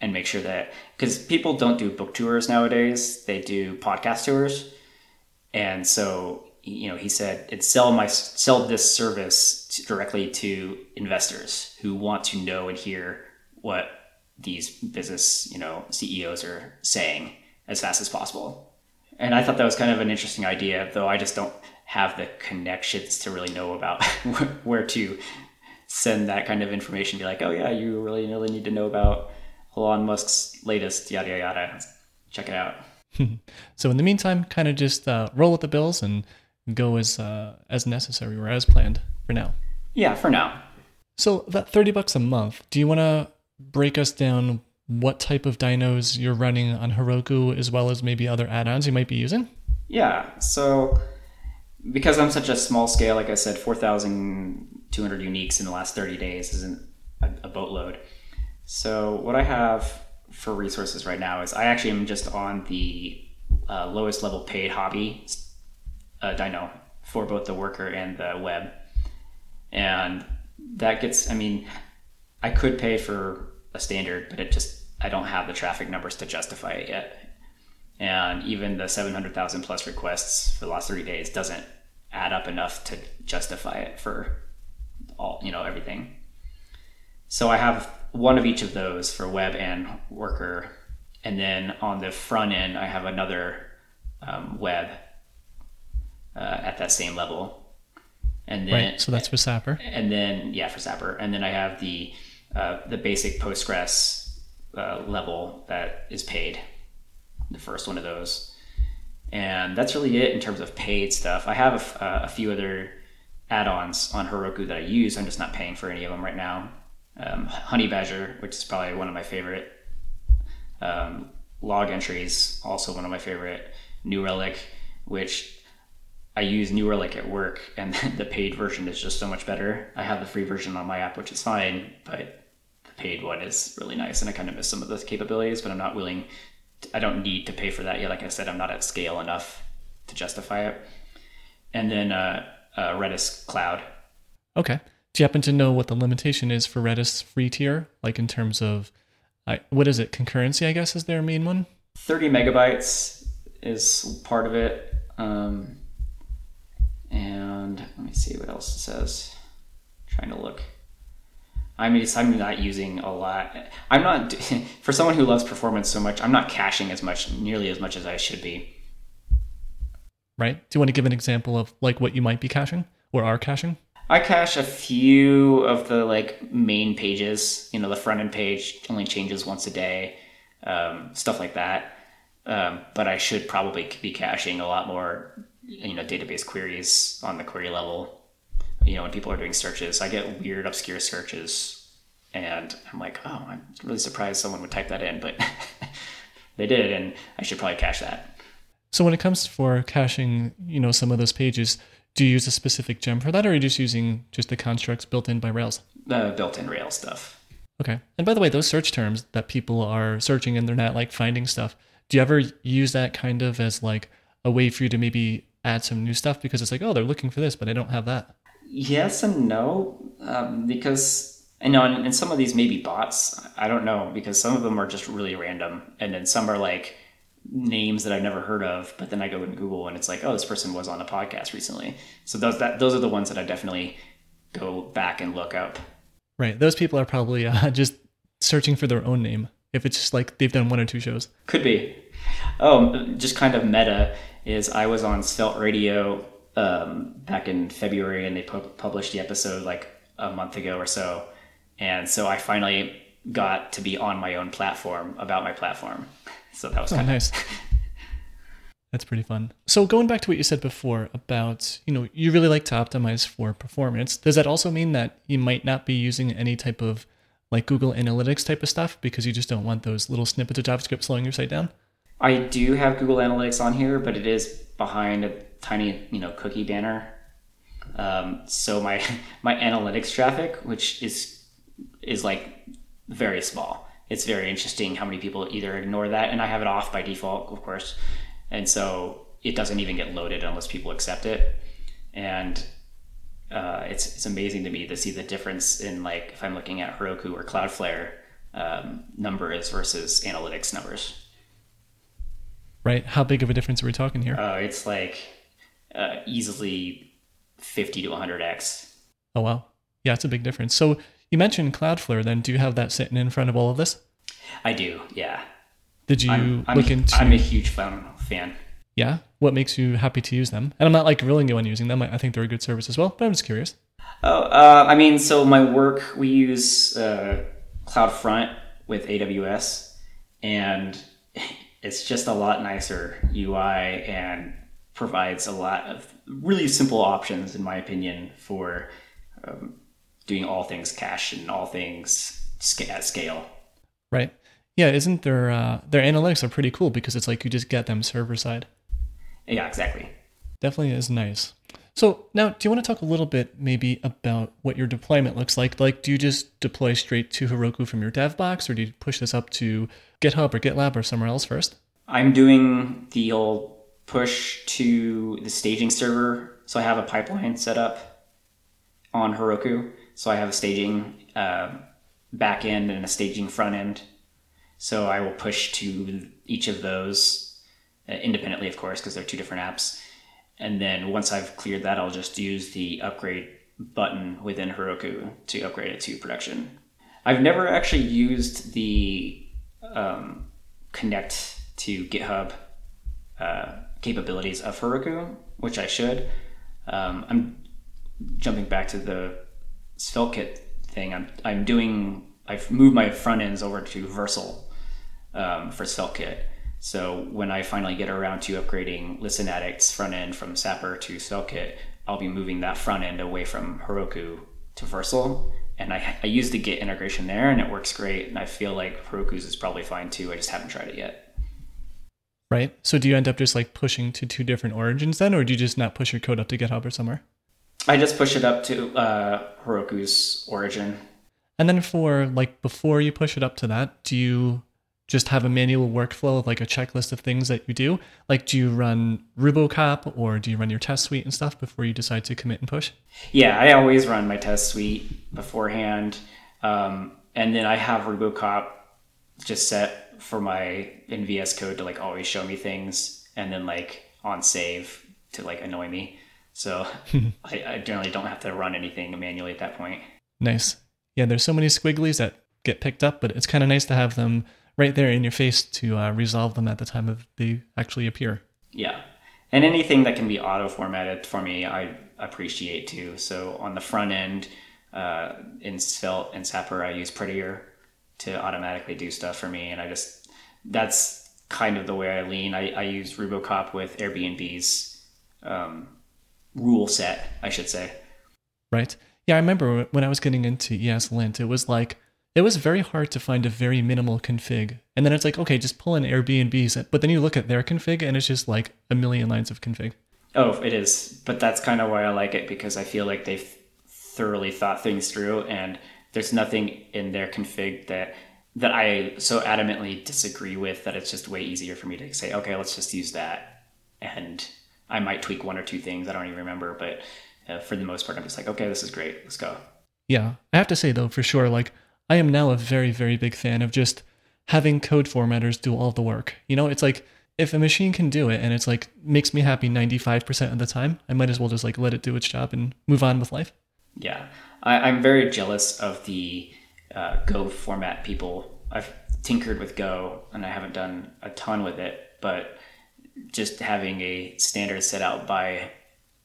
and make sure that because people don't do book tours nowadays, they do podcast tours. And so, you know, he said, it's sell my sell this service to, directly to investors who want to know and hear what these business, you know, CEOs are saying as fast as possible. And I thought that was kind of an interesting idea, though I just don't have the connections to really know about where to send that kind of information. Be like, oh yeah, you really really need to know about Elon Musk's latest yada yada yada. Check it out. so in the meantime, kind of just uh, roll with the bills and go as uh, as necessary or as planned for now. Yeah, for now. So that thirty bucks a month. Do you want to break us down what type of dynos you're running on Heroku, as well as maybe other add-ons you might be using? Yeah. So because I'm such a small scale, like I said, four thousand two hundred uniques in the last thirty days isn't a, a boatload. So what I have for resources right now is I actually am just on the uh, lowest level paid hobby uh, dyno for both the worker and the web, and that gets. I mean, I could pay for a standard, but it just I don't have the traffic numbers to justify it yet. And even the 700,000 plus requests for the last 30 days doesn't add up enough to justify it for all, you know, everything. So I have one of each of those for web and worker. And then on the front end, I have another um, web uh, at that same level. And then, right. So that's for Sapper. And then, yeah, for Sapper. And then I have the uh, the basic Postgres uh, level that is paid, the first one of those. And that's really it in terms of paid stuff. I have a, uh, a few other add-ons on Heroku that I use. I'm just not paying for any of them right now. Um, Honeybadger, which is probably one of my favorite. Um, Logentries, also one of my favorite. New Relic, which I use New Relic at work, and the paid version is just so much better. I have the free version on my app, which is fine, but the paid one is really nice, and I kind of miss some of those capabilities, but I'm not willing. To, I don't need to pay for that yet. Like I said, I'm not at scale enough to justify it. And then uh, uh, Redis Cloud. Okay. Do you happen to know what the limitation is for Redis free tier? Like in terms of, I, what is it? Concurrency, I guess, is their main one. Thirty megabytes is part of it. Um, and let me see what else it says. I'm trying to look. I mean, I'm not using a lot. I'm not for someone who loves performance so much. I'm not caching as much, nearly as much as I should be. Right. Do you want to give an example of like what you might be caching or are caching? I cache a few of the like main pages. You know, the front end page only changes once a day, um, stuff like that. Um, but I should probably be caching a lot more. You know, database queries on the query level you know, when people are doing searches, I get weird, obscure searches, and I'm like, oh, I'm really surprised someone would type that in, but they did, and I should probably cache that. So when it comes for caching, you know, some of those pages, do you use a specific gem for that, or are you just using just the constructs built in by Rails? The built-in Rails stuff. Okay. And by the way, those search terms that people are searching and they're not like finding stuff, do you ever use that kind of as like a way for you to maybe add some new stuff because it's like, oh, they're looking for this, but I don't have that? yes and no um, because I know and, and some of these may be bots. I don't know because some of them are just really random, and then some are like names that I've never heard of. But then I go in Google and it's like, oh, this person was on a podcast recently. So those that those are the ones that I definitely go back and look up. Right, those people are probably uh, just searching for their own name. If it's just like they've done one or two shows, could be. Oh, just kind of meta is I was on Svelte Radio um, back in February, and they pu- published the episode like a month ago or so. And so I finally got to be on my own platform about my platform. So that was oh, kind of nice. That's pretty fun. So going back to what you said before about, you know, you really like to optimize for performance. Does that also mean that you might not be using any type of like Google Analytics type of stuff because you just don't want those little snippets of JavaScript slowing your site down? I do have Google Analytics on here, but it is behind a tiny, you know, cookie banner. Um, so my my analytics traffic, which is is like very small. It's very interesting how many people either ignore that, and I have it off by default, of course, and so it doesn't even get loaded unless people accept it. And uh, it's it's amazing to me to see the difference in like if I'm looking at Heroku or Cloudflare um, numbers versus analytics numbers. Right. How big of a difference are we talking here? Uh, it's like uh, easily 50 to 100x. Oh wow. Yeah, it's a big difference. So you mentioned Cloudflare. Then do you have that sitting in front of all of this? I do. Yeah. Did you I'm, I'm, look into? I'm a huge fan. Fan. Yeah. What makes you happy to use them? And I'm not like grilling you on using them. I I think they're a good service as well. But I'm just curious. Oh, uh, I mean, so my work we use uh, CloudFront with AWS, and it's just a lot nicer UI and provides a lot of really simple options, in my opinion, for um, doing all things cache and all things at scale. Right. Yeah. Isn't their uh, their analytics are pretty cool because it's like you just get them server side. Yeah, exactly. Definitely is nice. So now, do you want to talk a little bit maybe about what your deployment looks like? Like, do you just deploy straight to Heroku from your dev box, or do you push this up to GitHub or GitLab or somewhere else first? I'm doing the old push to the staging server. So I have a pipeline set up on Heroku. So I have a staging uh, back end and a staging front end. So I will push to each of those uh, independently, of course, because they're two different apps. And then once I've cleared that, I'll just use the upgrade button within Heroku to upgrade it to production. I've never actually used the um, connect to GitHub uh, capabilities of Heroku, which I should. Um, I'm jumping back to the SvelteKit thing. I'm, I'm doing, I've moved my front ends over to Vercel um, for SvelteKit. So when I finally get around to upgrading Listen Addict's front end from Sapper to SvelteKit, I'll be moving that front end away from Heroku to Vercel. And I, I use the Git integration there and it works great. And I feel like Heroku's is probably fine too. I just haven't tried it yet. Right. So do you end up just like pushing to two different origins then, or do you just not push your code up to GitHub or somewhere? I just push it up to uh, Heroku's origin. And then for like before you push it up to that, do you just have a manual workflow of like a checklist of things that you do? Like do you run Rubocop or do you run your test suite and stuff before you decide to commit and push? Yeah, I always run my test suite beforehand. Um, and then I have Rubocop just set for my NVS code to like always show me things and then like on save to like annoy me. So I, I generally don't have to run anything manually at that point. Nice. Yeah, there's so many squigglies that get picked up, but it's kind of nice to have them right there in your face to uh, resolve them at the time of they actually appear. Yeah. And anything that can be auto formatted for me, I appreciate too. So on the front end, uh, in Svelte and Sapper, I use Prettier to automatically do stuff for me. And I just, that's kind of the way I lean. I, I use Rubocop with Airbnb's um, rule set, I should say. Right. Yeah, I remember when I was getting into ESLint, it was like, it was very hard to find a very minimal config. And then it's like, okay, just pull in Airbnb's. Set. But then you look at their config and it's just like a million lines of config. Oh, it is. But that's kind of why I like it because I feel like they've thoroughly thought things through and there's nothing in their config that that I so adamantly disagree with that it's just way easier for me to say, okay, let's just use that. And I might tweak one or two things. I don't even remember, but uh, for the most part, I'm just like, okay, this is great. Let's go. Yeah. I have to say, though, for sure, like, I am now a very, very big fan of just having code formatters do all the work. You know, it's like if a machine can do it and it's like makes me happy 95% of the time, I might as well just like let it do its job and move on with life. Yeah. I, I'm very jealous of the uh, Go format people. I've tinkered with Go and I haven't done a ton with it, but just having a standard set out by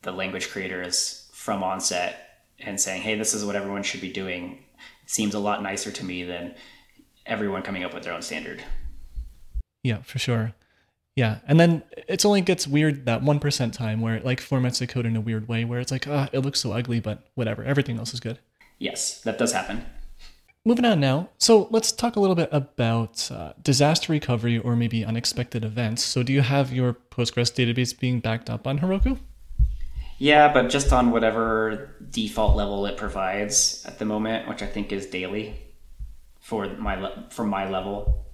the language creators from onset and saying, hey, this is what everyone should be doing seems a lot nicer to me than everyone coming up with their own standard. Yeah, for sure. Yeah, and then it only gets weird that one percent time where it like formats the code in a weird way, where it's like, ah, oh, it looks so ugly, but whatever. Everything else is good. Yes, that does happen. Moving on now. So let's talk a little bit about uh, disaster recovery or maybe unexpected events. So do you have your Postgres database being backed up on Heroku? Yeah, but just on whatever default level it provides at the moment, which I think is daily for my le- for my level.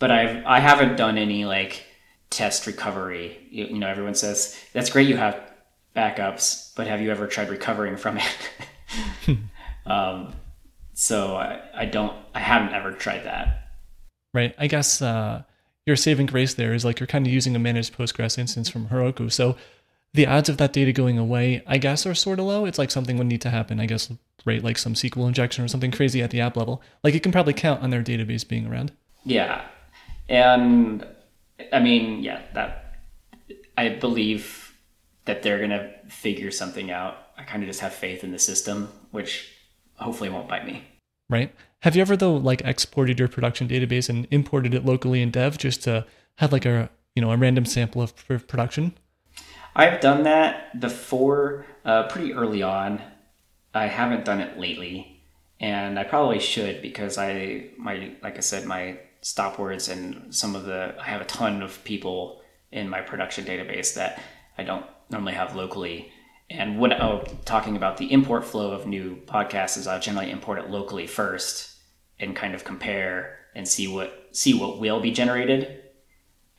But I've I haven't done any like test recovery. You, you know, everyone says that's great you have backups, but have you ever tried recovering from it? um, so I, I don't I haven't ever tried that. Right. I guess uh, your saving grace there is like you're kind of using a managed Postgres instance from Heroku. So the odds of that data going away, I guess, are sort of low. It's like something would need to happen, I guess, right? Like some SQL injection or something crazy at the app level. Like you can probably count on their database being around. Yeah. And I mean, yeah, that I believe that they're going to figure something out. I kind of just have faith in the system, which hopefully it won't bite me. Right. Have you ever though like exported your production database and imported it locally in Dev just to have like a you know a random sample of production? I've done that before, uh, pretty early on. I haven't done it lately, and I probably should because I my like I said my stop words and some of the I have a ton of people in my production database that I don't normally have locally. And what oh, talking about the import flow of new podcasts is I'll generally import it locally first and kind of compare and see what see what will be generated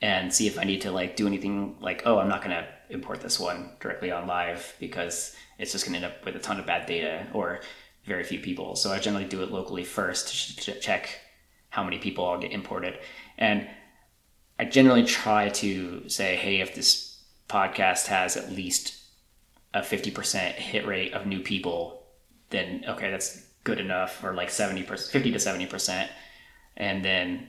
and see if I need to like do anything like oh I'm not going to import this one directly on live because it's just going to end up with a ton of bad data or very few people. So I generally do it locally first to check how many people I'll get imported. And I generally try to say, hey, if this podcast has at least a 50% hit rate of new people, then okay, that's good enough, or like 70%, 50 to 70%. And then,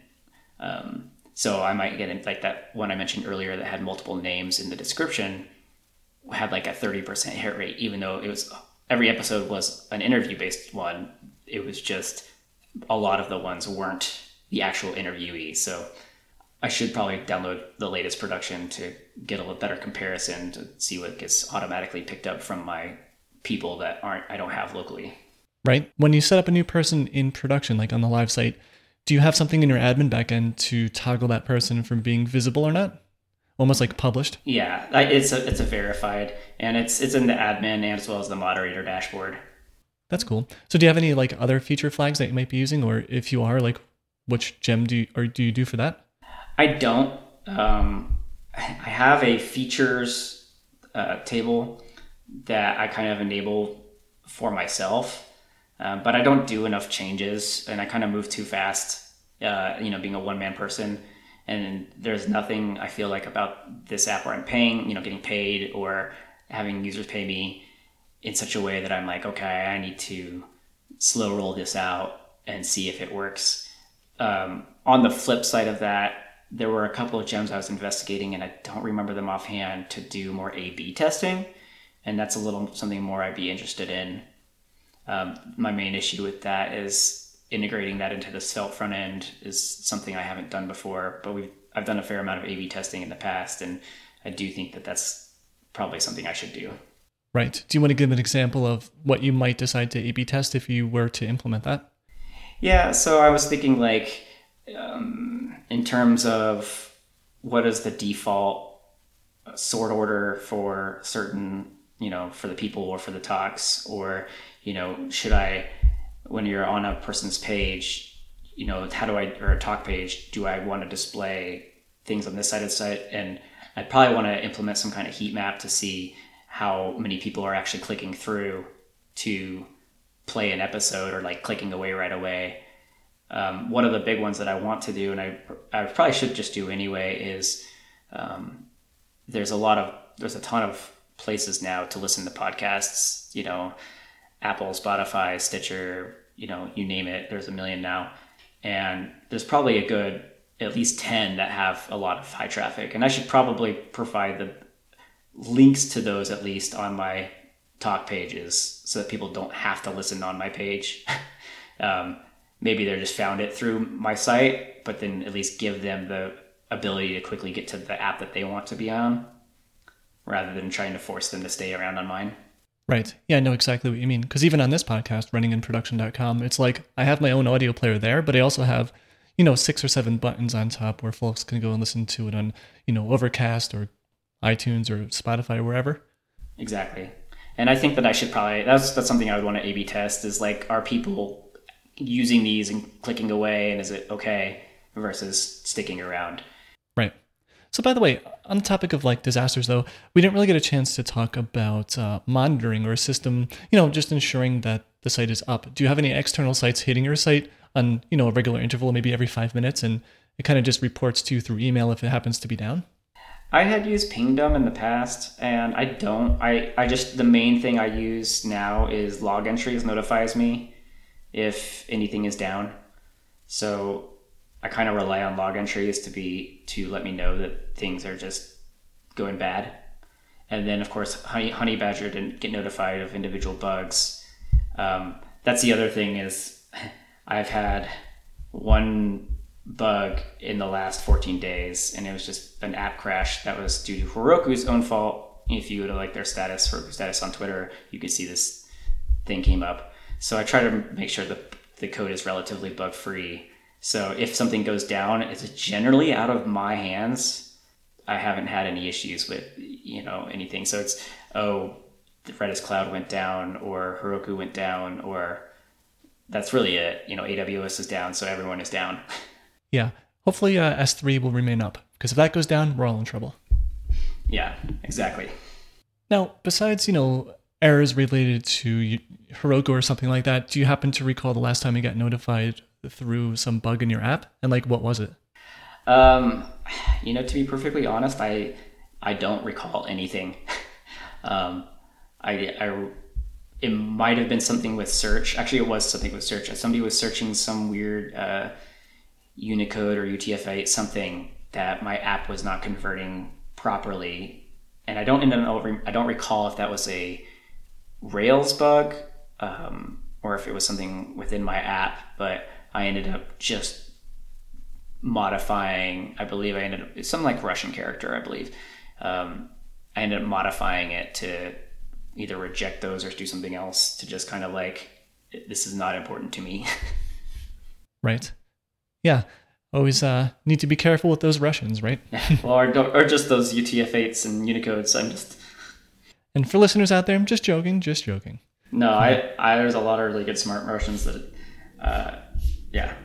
um, so I might get in, like that one I mentioned earlier that had multiple names in the description had like a 30% hit rate, even though it was every episode was an interview based one. It was just a lot of the ones weren't the actual interviewee. So I should probably download the latest production to get a little better comparison to see what gets automatically picked up from my people that aren't I don't have locally. Right. When you set up a new person in production, like on the live site, do you have something in your admin backend to toggle that person from being visible or not? Almost like published. Yeah, it's a it's a verified, and it's it's in the admin as well as the moderator dashboard. That's cool. So do you have any like other feature flags that you might be using, or if you are, like which gem do you, or do you do for that? I don't. Um, I have a features uh, table that I kind of enable for myself, um, but I don't do enough changes, and I kind of move too fast. Uh, you know, being a one man person, and there's nothing I feel like about this app where I'm paying, you know, getting paid or having users pay me in such a way that I'm like, okay, I need to slow roll this out and see if it works. Um, on the flip side of that, there were a couple of gems I was investigating, and I don't remember them offhand to do more A/B testing, and that's a little something more I'd be interested in. Um, my main issue with that is integrating that into the Svelte front end is something I haven't done before, but we've I've done a fair amount of A/B testing in the past, and I do think that that's probably something I should do. Right. Do you want to give an example of what you might decide to A/B test if you were to implement that? Yeah. So I was thinking like um, in terms of what is the default sort order for certain, you know, for the people or for the talks, or you know, should I, when you're on a person's page, you know, how do I or a talk page, do I want to display things on this side of the site? And I probably want to implement some kind of heat map to see how many people are actually clicking through to play an episode or like clicking away right away um, one of the big ones that I want to do, and I, I probably should just do anyway, is um, there's a lot of there's a ton of places now to listen to podcasts. You know, Apple, Spotify, Stitcher, you know, you name it. There's a million now, and there's probably a good at least ten that have a lot of high traffic, and I should probably provide the links to those at least on my talk pages so that people don't have to listen on my page. um, maybe they just found it through my site, but then at least give them the ability to quickly get to the app that they want to be on rather than trying to force them to stay around on mine. Right. Yeah, I know exactly what you mean. Because even on this podcast, runninginproduction.com, it's like I have my own audio player there, but I also have, you know, six or seven buttons on top where folks can go and listen to it on, you know, Overcast or iTunes or Spotify or wherever. Exactly. And I think that I should probably that's that's something I would want to A/B test is like are people using these and clicking away and is it okay versus sticking around. Right. So, by the way, on the topic of like disasters, though, we didn't really get a chance to talk about uh, monitoring or a system, you know, just ensuring that the site is up. Do you have any external sites hitting your site on, you know, a regular interval, maybe every five minutes, and it kind of just reports to you through email if it happens to be down? I had used Pingdom in the past, and I don't. I, I just the main thing I use now is Logentries notifies me if anything is down. So I kind of rely on Logentries to be to let me know that things are just going bad. And then of course Honey, Honeybadger didn't get notified of individual bugs. Um, that's the other thing is I've had one bug in the last 14 days, and it was just an app crash that was due to Heroku's own fault. If you go to like their status, Heroku status on Twitter, you can see this thing came up. So I try to make sure that the code is relatively bug free. So if something goes down, it's generally out of my hands. I haven't had any issues with you know anything. So it's oh, the Redis cloud went down, or Heroku went down, or that's really it. You know, AWS is down, so everyone is down. Yeah. Hopefully, uh, S3 will remain up because if that goes down, we're all in trouble. Yeah, exactly. Now, besides, you know, errors related to Heroku or something like that, do you happen to recall the last time you got notified through some bug in your app? And like, what was it? Um, you know, to be perfectly honest, I I don't recall anything. um, I, I it might have been something with search. Actually, it was something with search. Somebody was searching some weird. Uh, Unicode or UTF-8 something that my app was not converting properly, and I don't I don't recall if that was a Rails bug um, or if it was something within my app, but I ended up just modifying. I believe I ended up some like Russian character, I believe. Um, I ended up modifying it to either reject those or do something else to just kind of like this is not important to me. right yeah, always uh, need to be careful with those Russians, right? well, or, or just those UTF-8s and Unicodes. I'm just. And for listeners out there, I'm just joking, just joking. No, I, I there's a lot of really good smart Russians that, uh, yeah.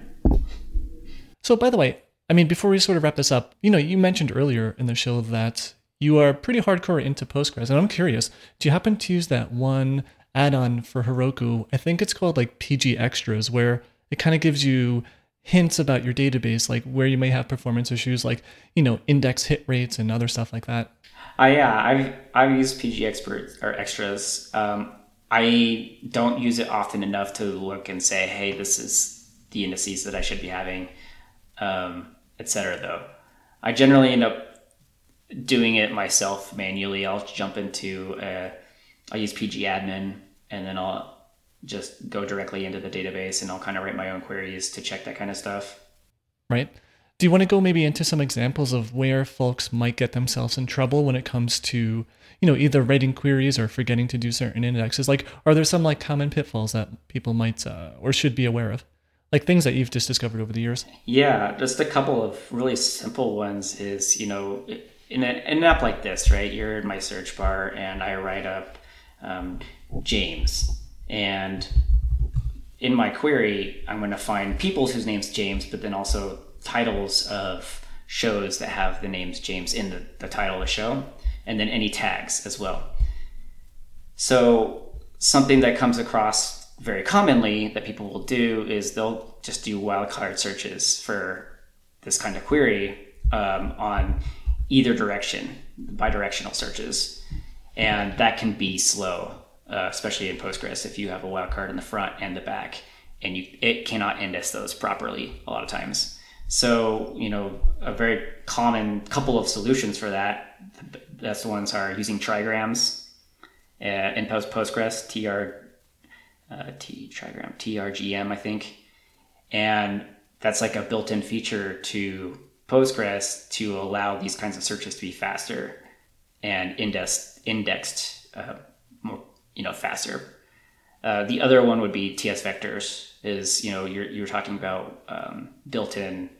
So, by the way, I mean, before we sort of wrap this up, you know, you mentioned earlier in the show that you are pretty hardcore into Postgres, and I'm curious, do you happen to use that one add-on for Heroku? I think it's called like PG Extras, where it kind of gives you hints about your database, like where you may have performance issues, like you know index hit rates and other stuff like that. Uh, yeah, I've I've used PG experts or extras. Um, I don't use it often enough to look and say, hey, this is the indices that I should be having, um, etc. Though, I generally end up doing it myself manually. I'll jump into uh, I'll use PG admin and then I'll just go directly into the database and I'll kind of write my own queries to check that kind of stuff. Right. Do you want to go maybe into some examples of where folks might get themselves in trouble when it comes to, you know, either writing queries or forgetting to do certain indexes? Like, are there some like common pitfalls that people might uh, or should be aware of? Like things that you've just discovered over the years? Yeah, just a couple of really simple ones is, you know, in, a, in an app like this, right? You're in my search bar and I write up um, James and in my query, I'm going to find people whose name's James, but then also titles of shows that have the names James in the, the title of the show, and then any tags as well. So, something that comes across very commonly that people will do is they'll just do wildcard searches for this kind of query um, on either direction, bidirectional searches. And that can be slow uh, especially in Postgres, if you have a wildcard in the front and the back, and you it cannot index those properly a lot of times. So you know a very common couple of solutions for that. The best ones are using trigrams uh, in Post Postgres, tr uh, t trigram trgm I think, and that's like a built-in feature to Postgres to allow these kinds of searches to be faster and indexed indexed uh, more you know faster. Uh, the other one would be TS vectors. Is you know you're you're talking about um, built-in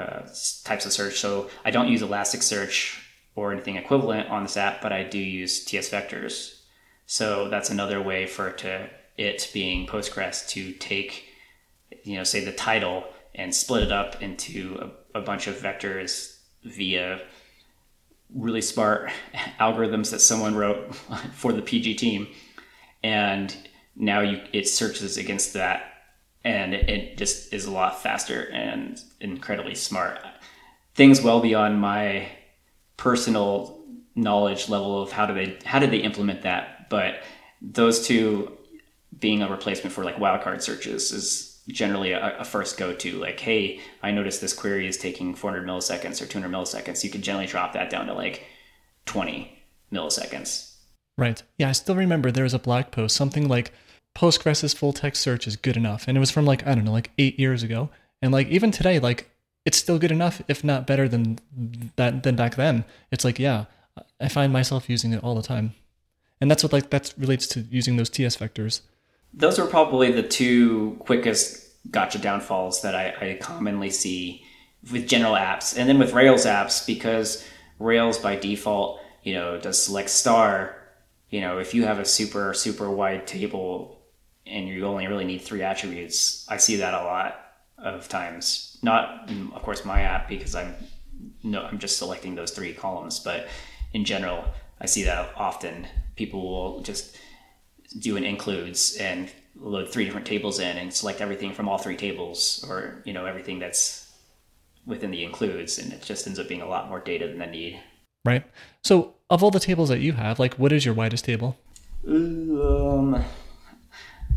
uh, types of search. So I don't use Elasticsearch or anything equivalent on this app, but I do use TS vectors. So that's another way for it to it being Postgres to take you know, say the title and split it up into a, a bunch of vectors via really smart algorithms that someone wrote for the PG team. And now you it searches against that and it just is a lot faster and incredibly smart. Things well beyond my personal knowledge level of how do they how did they implement that, but those two being a replacement for like wildcard searches is generally a, a first go to. Like, hey, I noticed this query is taking 400 milliseconds or 200 milliseconds. You could generally drop that down to like 20 milliseconds. Right. Yeah, I still remember there was a blog post, something like Postgres's full text search is good enough. And it was from like, I don't know, like eight years ago. And like even today, like it's still good enough, if not better than that than back then. It's like, yeah, I find myself using it all the time. And that's what like that relates to using those TS vectors. Those are probably the two quickest gotcha downfalls that I, I commonly see with general apps. And then with Rails apps, because Rails by default, you know, does select star, you know, if you have a super, super wide table and you only really need three attributes. I see that a lot of times. Not, of course, my app because I'm no, I'm just selecting those three columns, but in general, I see that often. People will just do an includes and load three different tables in and select everything from all three tables, or you know everything that's within the includes, and it just ends up being a lot more data than they need. Right. So, of all the tables that you have, like, what is your widest table? Um,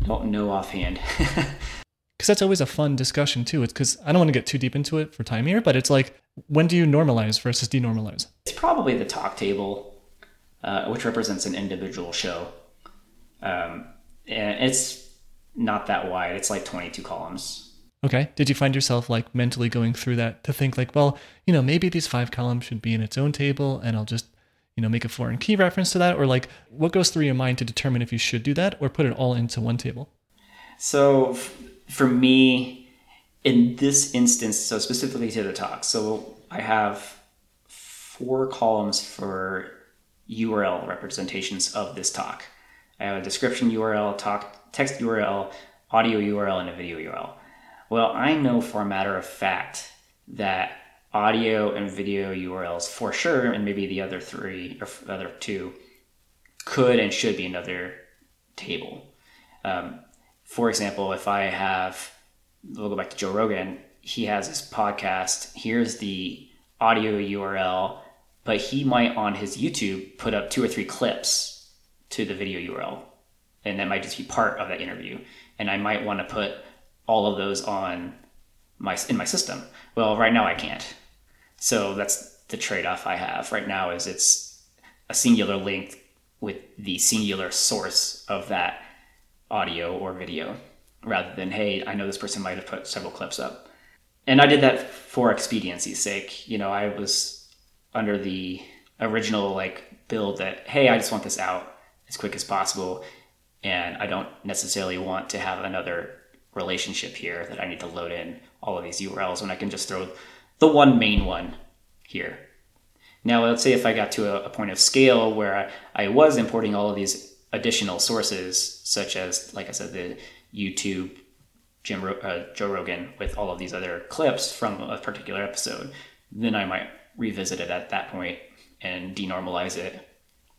don't know offhand. Because that's always a fun discussion too. It's because I don't want to get too deep into it for time here, but it's like when do you normalize versus denormalize? It's probably the talk table, uh, which represents an individual show, um, and it's not that wide. It's like 22 columns. Okay. Did you find yourself like mentally going through that to think like, well, you know, maybe these five columns should be in its own table, and I'll just you know, make a foreign key reference to that? Or like what goes through your mind to determine if you should do that or put it all into one table? So f- for me, in this instance, so specifically to the talk, so I have four columns for URL representations of this talk. I have a description URL, talk, text URL, audio URL, and a video URL. Well, I know for a matter of fact that audio and video URLs for sure, and maybe the other three or other two could and should be another table. Um, for example, if I have, we'll go back to Joe Rogan, he has his podcast. Here's the audio URL, but he might on his YouTube put up two or three clips to the video URL, and that might just be part of that interview. And I might want to put all of those on my in my system. Well, right now I can't. So that's the trade-off I have. Right now is it's a singular link with the singular source of that audio or video rather than hey i know this person might have put several clips up. And i did that for expediency's sake. You know i was under the original like build that hey i just want this out as quick as possible and i don't necessarily want to have another relationship here that i need to load in all of these urls when i can just throw the one main one here. Now, let's say if I got to a, a point of scale where I, I, was importing all of these additional sources, such as, like I said, the YouTube Jim uh, Joe Rogan with all of these other clips from a particular episode, then I might revisit it at that point and denormalize it.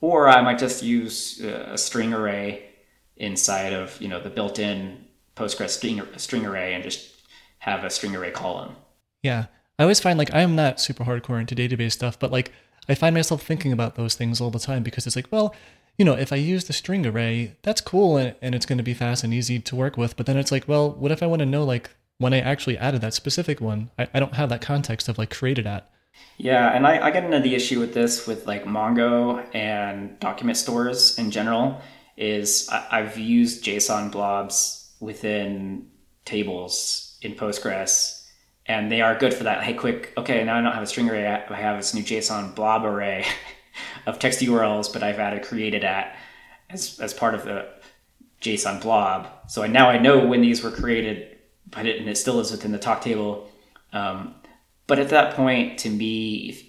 Or I might just use uh, a string array inside of you know the built-in Postgres string, string array and just have a string array column. Yeah, I always find like I'm not super hardcore into database stuff, but like I find myself thinking about those things all the time because it's like, well, you know, if I use the string array, that's cool and, and it's going to be fast and easy to work with. But then it's like, well, what if I want to know like when I actually added that specific one? I, I don't have that context of like created at. Yeah, and I, I get into the issue with this with like Mongo and document stores in general. Is I, I've used JSON blobs within tables in Postgres and they are good for that. Hey, quick, okay, now I don't have a string array. I have this new JSON blob array of text URLs, but I've added created at as, as part of the JSON blob. So I, now I know when these were created, but it, and it still is within the talk table. Um, but at that point, to me, if,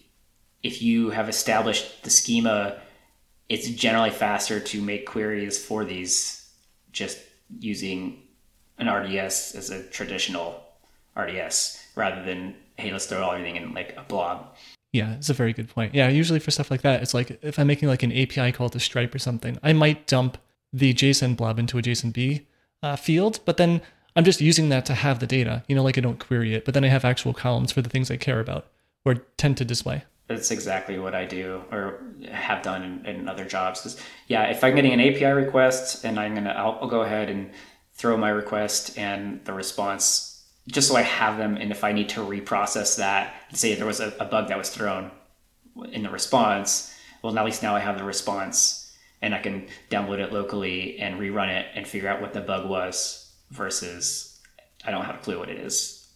if you have established the schema, it's generally faster to make queries for these just using an RDS as a traditional RDS rather than hey let's throw everything in like a blob. Yeah, it's a very good point. Yeah, usually for stuff like that, it's like if I'm making like an API call to Stripe or something, I might dump the JSON blob into a JSONB uh, field, but then I'm just using that to have the data. You know, like I don't query it, but then I have actual columns for the things I care about or tend to display. That's exactly what I do or have done in, in other jobs. Because yeah, if I'm getting an API request and I'm gonna, I'll, I'll go ahead and throw my request and the response just so I have them. And if I need to reprocess that, say there was a, a bug that was thrown in the response, well, at least now I have the response and I can download it locally and rerun it and figure out what the bug was versus I don't have a clue what it is.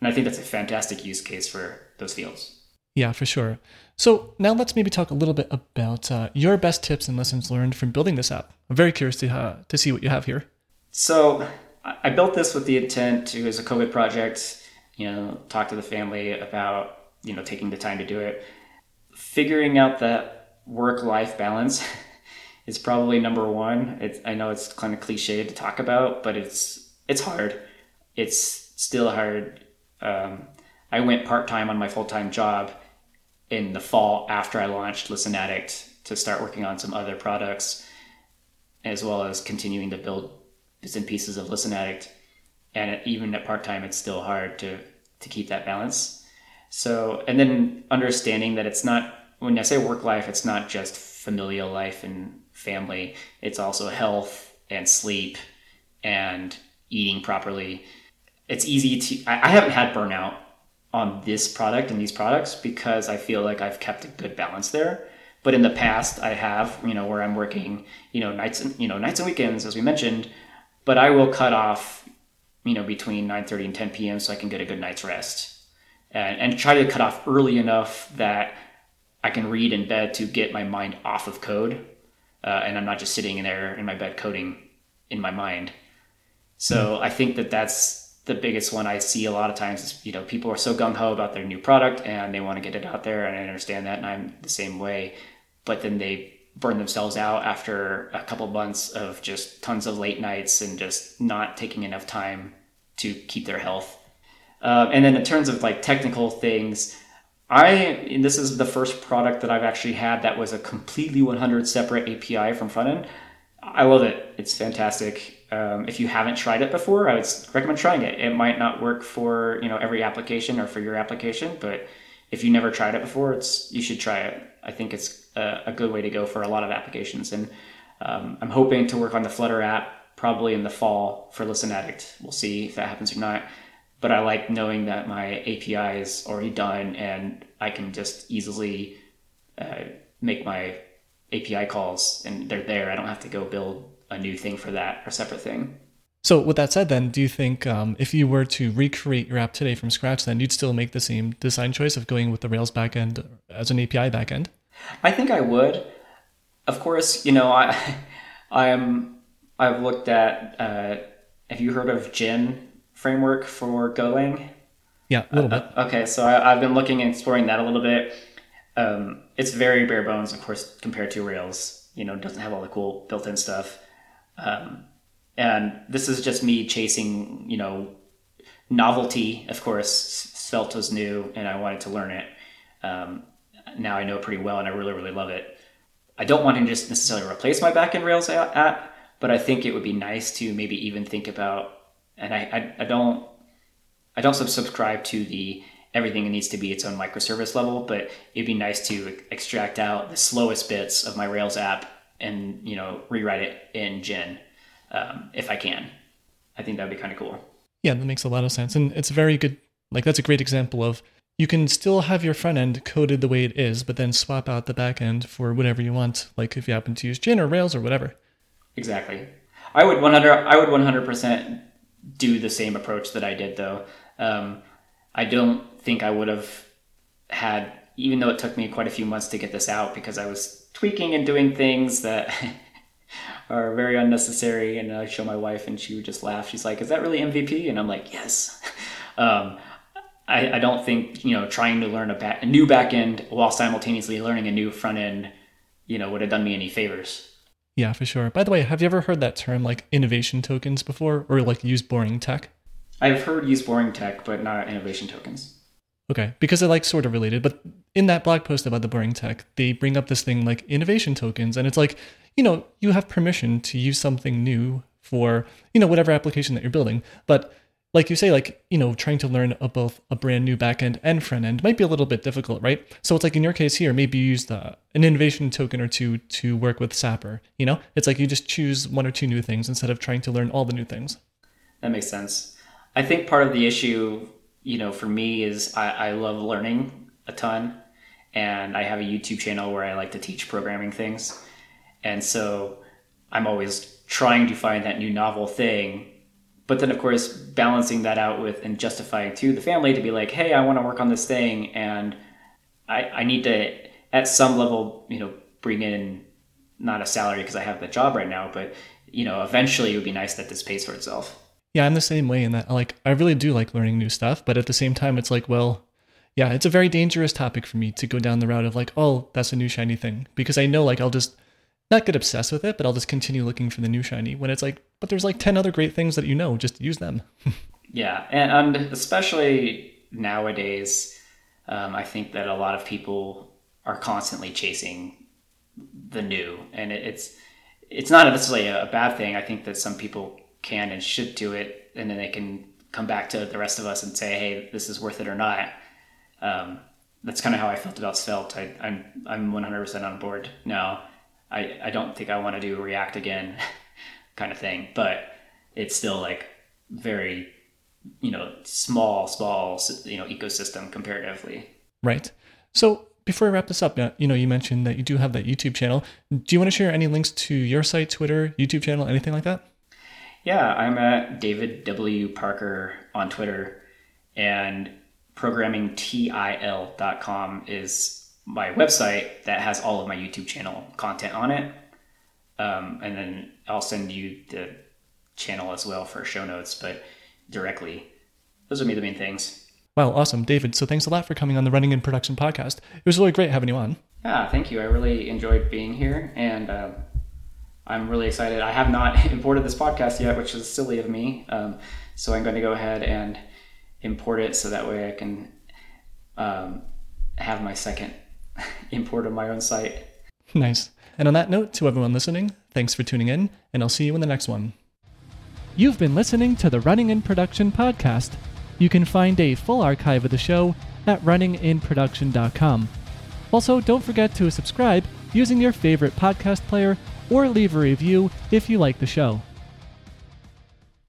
And I think that's a fantastic use case for those fields. Yeah, for sure. So now let's maybe talk a little bit about uh, your best tips and lessons learned from building this app. I'm very curious to uh, to see what you have here. So I built this with the intent to, as a COVID project, you know, talk to the family about, you know, taking the time to do it. Figuring out that work life balance is probably number one. It's, I know it's kind of cliche to talk about, but it's, it's hard. It's still hard. Um, I went part time on my full time job in the fall after I launched Listen Addict to start working on some other products, as well as continuing to build bits and pieces of Listen Addict, and even at part time, it's still hard to to keep that balance. So, and then understanding that it's not when I say work life, it's not just familial life and family. It's also health and sleep and eating properly. It's easy to. I, I haven't had burnout on this product and these products because I feel like I've kept a good balance there. But in the past, I have, you know, where I'm working, you know, nights and you know nights and weekends, as we mentioned, but I will cut off, you know, between 9:30 and 10 p.m. so I can get a good night's rest, and, and try to cut off early enough that I can read in bed to get my mind off of code, uh, and I'm not just sitting in there in my bed coding in my mind. So. I think that that's the biggest one I see a lot of times is you know people are so gung ho about their new product and they want to get it out there, and I understand that, and I'm the same way, but then they burn themselves out after a couple months of just tons of late nights and just not taking enough time to keep their health. Uh, and then in terms of like technical things, I this is the first product that I've actually had that was a completely 100 separate API from front end. I love it. It's fantastic. Um, if you haven't tried it before, I would recommend trying it. It might not work for you know every application or for your application, but if you never tried it before, it's you should try it. I think it's a, good way to go for a lot of applications. And um, I'm hoping to work on the Flutter app probably in the fall for Listen Addict. We'll see if that happens or not. But I like knowing that my API is already done and I can just easily uh, make my API calls and they're there. I don't have to go build a new thing for that or separate thing. So, with that said, then, do you think um, if you were to recreate your app today from scratch, then you'd still make the same design choice of going with the Rails backend as an API backend? I think I would. Of course, you know, I, I'm, I've looked at. Uh, have you heard of Gin framework for Golang? Yeah, a little uh, bit. okay, so I, have been looking and exploring that a little bit. Um, it's very bare bones, of course, compared to Rails. You know, doesn't have all the cool built-in stuff. Um, and this is just me chasing, you know, novelty. Of course, Svelte was new, and I wanted to learn it. Um, now I know pretty well, and I really, really love it. I don't want to just necessarily replace my backend Rails app, but I think it would be nice to maybe even think about. And I, I, I don't, I don't subscribe to the everything needs to be its own microservice level, but it'd be nice to extract out the slowest bits of my Rails app and you know rewrite it in Gin um, if I can. I think that'd be kind of cool. Yeah, that makes a lot of sense, and it's a very good. Like that's a great example of you can still have your front end coded the way it is, but then swap out the back end for whatever you want. Like if you happen to use Gin or Rails or whatever. Exactly. I would 100. I would 100 percent do the same approach that I did though. Um, I don't think I would have had, even though it took me quite a few months to get this out because I was tweaking and doing things that are very unnecessary. And I show my wife, and she would just laugh. She's like, "Is that really MVP?" And I'm like, "Yes." um, I, I, don't think you know trying to learn a, back, a new backend while simultaneously learning a new front end, you know, would have done me any favors. Yeah, for sure. By the way, have you ever heard that term like innovation tokens before or like use boring tech? I've heard use boring tech, but not innovation tokens. Okay, because they're like sort of related. But in that blog post about the boring tech, they bring up this thing like innovation tokens. And it's like, you know, you have permission to use something new for, you know, whatever application that you're building. But like you say, like, you know, trying to learn a, both a brand new backend and front end might be a little bit difficult, right? So it's like in your case here, maybe you use the, an innovation token or two to work with Sapper. You know, it's like you just choose one or two new things instead of trying to learn all the new things. That makes sense. I think part of the issue, you know, for me is I, I love learning a ton. And I have a YouTube channel where I like to teach programming things. And so I'm always trying to find that new novel thing but then of course balancing that out with and justifying to the family to be like hey i want to work on this thing and i i need to at some level you know bring in not a salary because i have the job right now but you know eventually it would be nice that this pays for itself. Yeah i'm the same way in that like i really do like learning new stuff but at the same time it's like well yeah it's a very dangerous topic for me to go down the route of like oh that's a new shiny thing because i know like i'll just not get obsessed with it, but I'll just continue looking for the new shiny when it's like, but there's like 10 other great things that you know, just use them. yeah. And, and, especially nowadays, um, I think that a lot of people are constantly chasing the new and it, it's, it's not necessarily a bad thing. I think that some people can and should do it and then they can come back to the rest of us and say, Hey, this is worth it or not. Um, that's kind of how I felt about Svelte. I, I'm, I'm 100% on board now. I, I don't think I want to do React again kind of thing, but it's still like very, you know, small, small, you know, ecosystem comparatively. Right. So before I wrap this up, uh, you know, you mentioned that you do have that YouTube channel. Do you want to share any links to your site, Twitter, YouTube channel, anything like that? Yeah, I'm at David W. Parker on Twitter, and programmingtil.com is my website that has all of my YouTube channel content on it. Um, and then I'll send you the channel as well for show notes, but directly. Those would be the main things. Wow, awesome. David, so thanks a lot for coming on the Running in Production podcast. It was really great having you on. Yeah, thank you. I really enjoyed being here, and uh, I'm really excited. I have not imported this podcast yet, which is silly of me. Um, so I'm going to go ahead and import it so that way I can um, have my second import on my own site. Nice. And on that note, to everyone listening, thanks for tuning in, and I'll see you in the next one. You've been listening to the Running in Production podcast. You can find a full archive of the show at runninginproduction.com. Also, don't forget to subscribe using your favorite podcast player or leave a review if you like the show.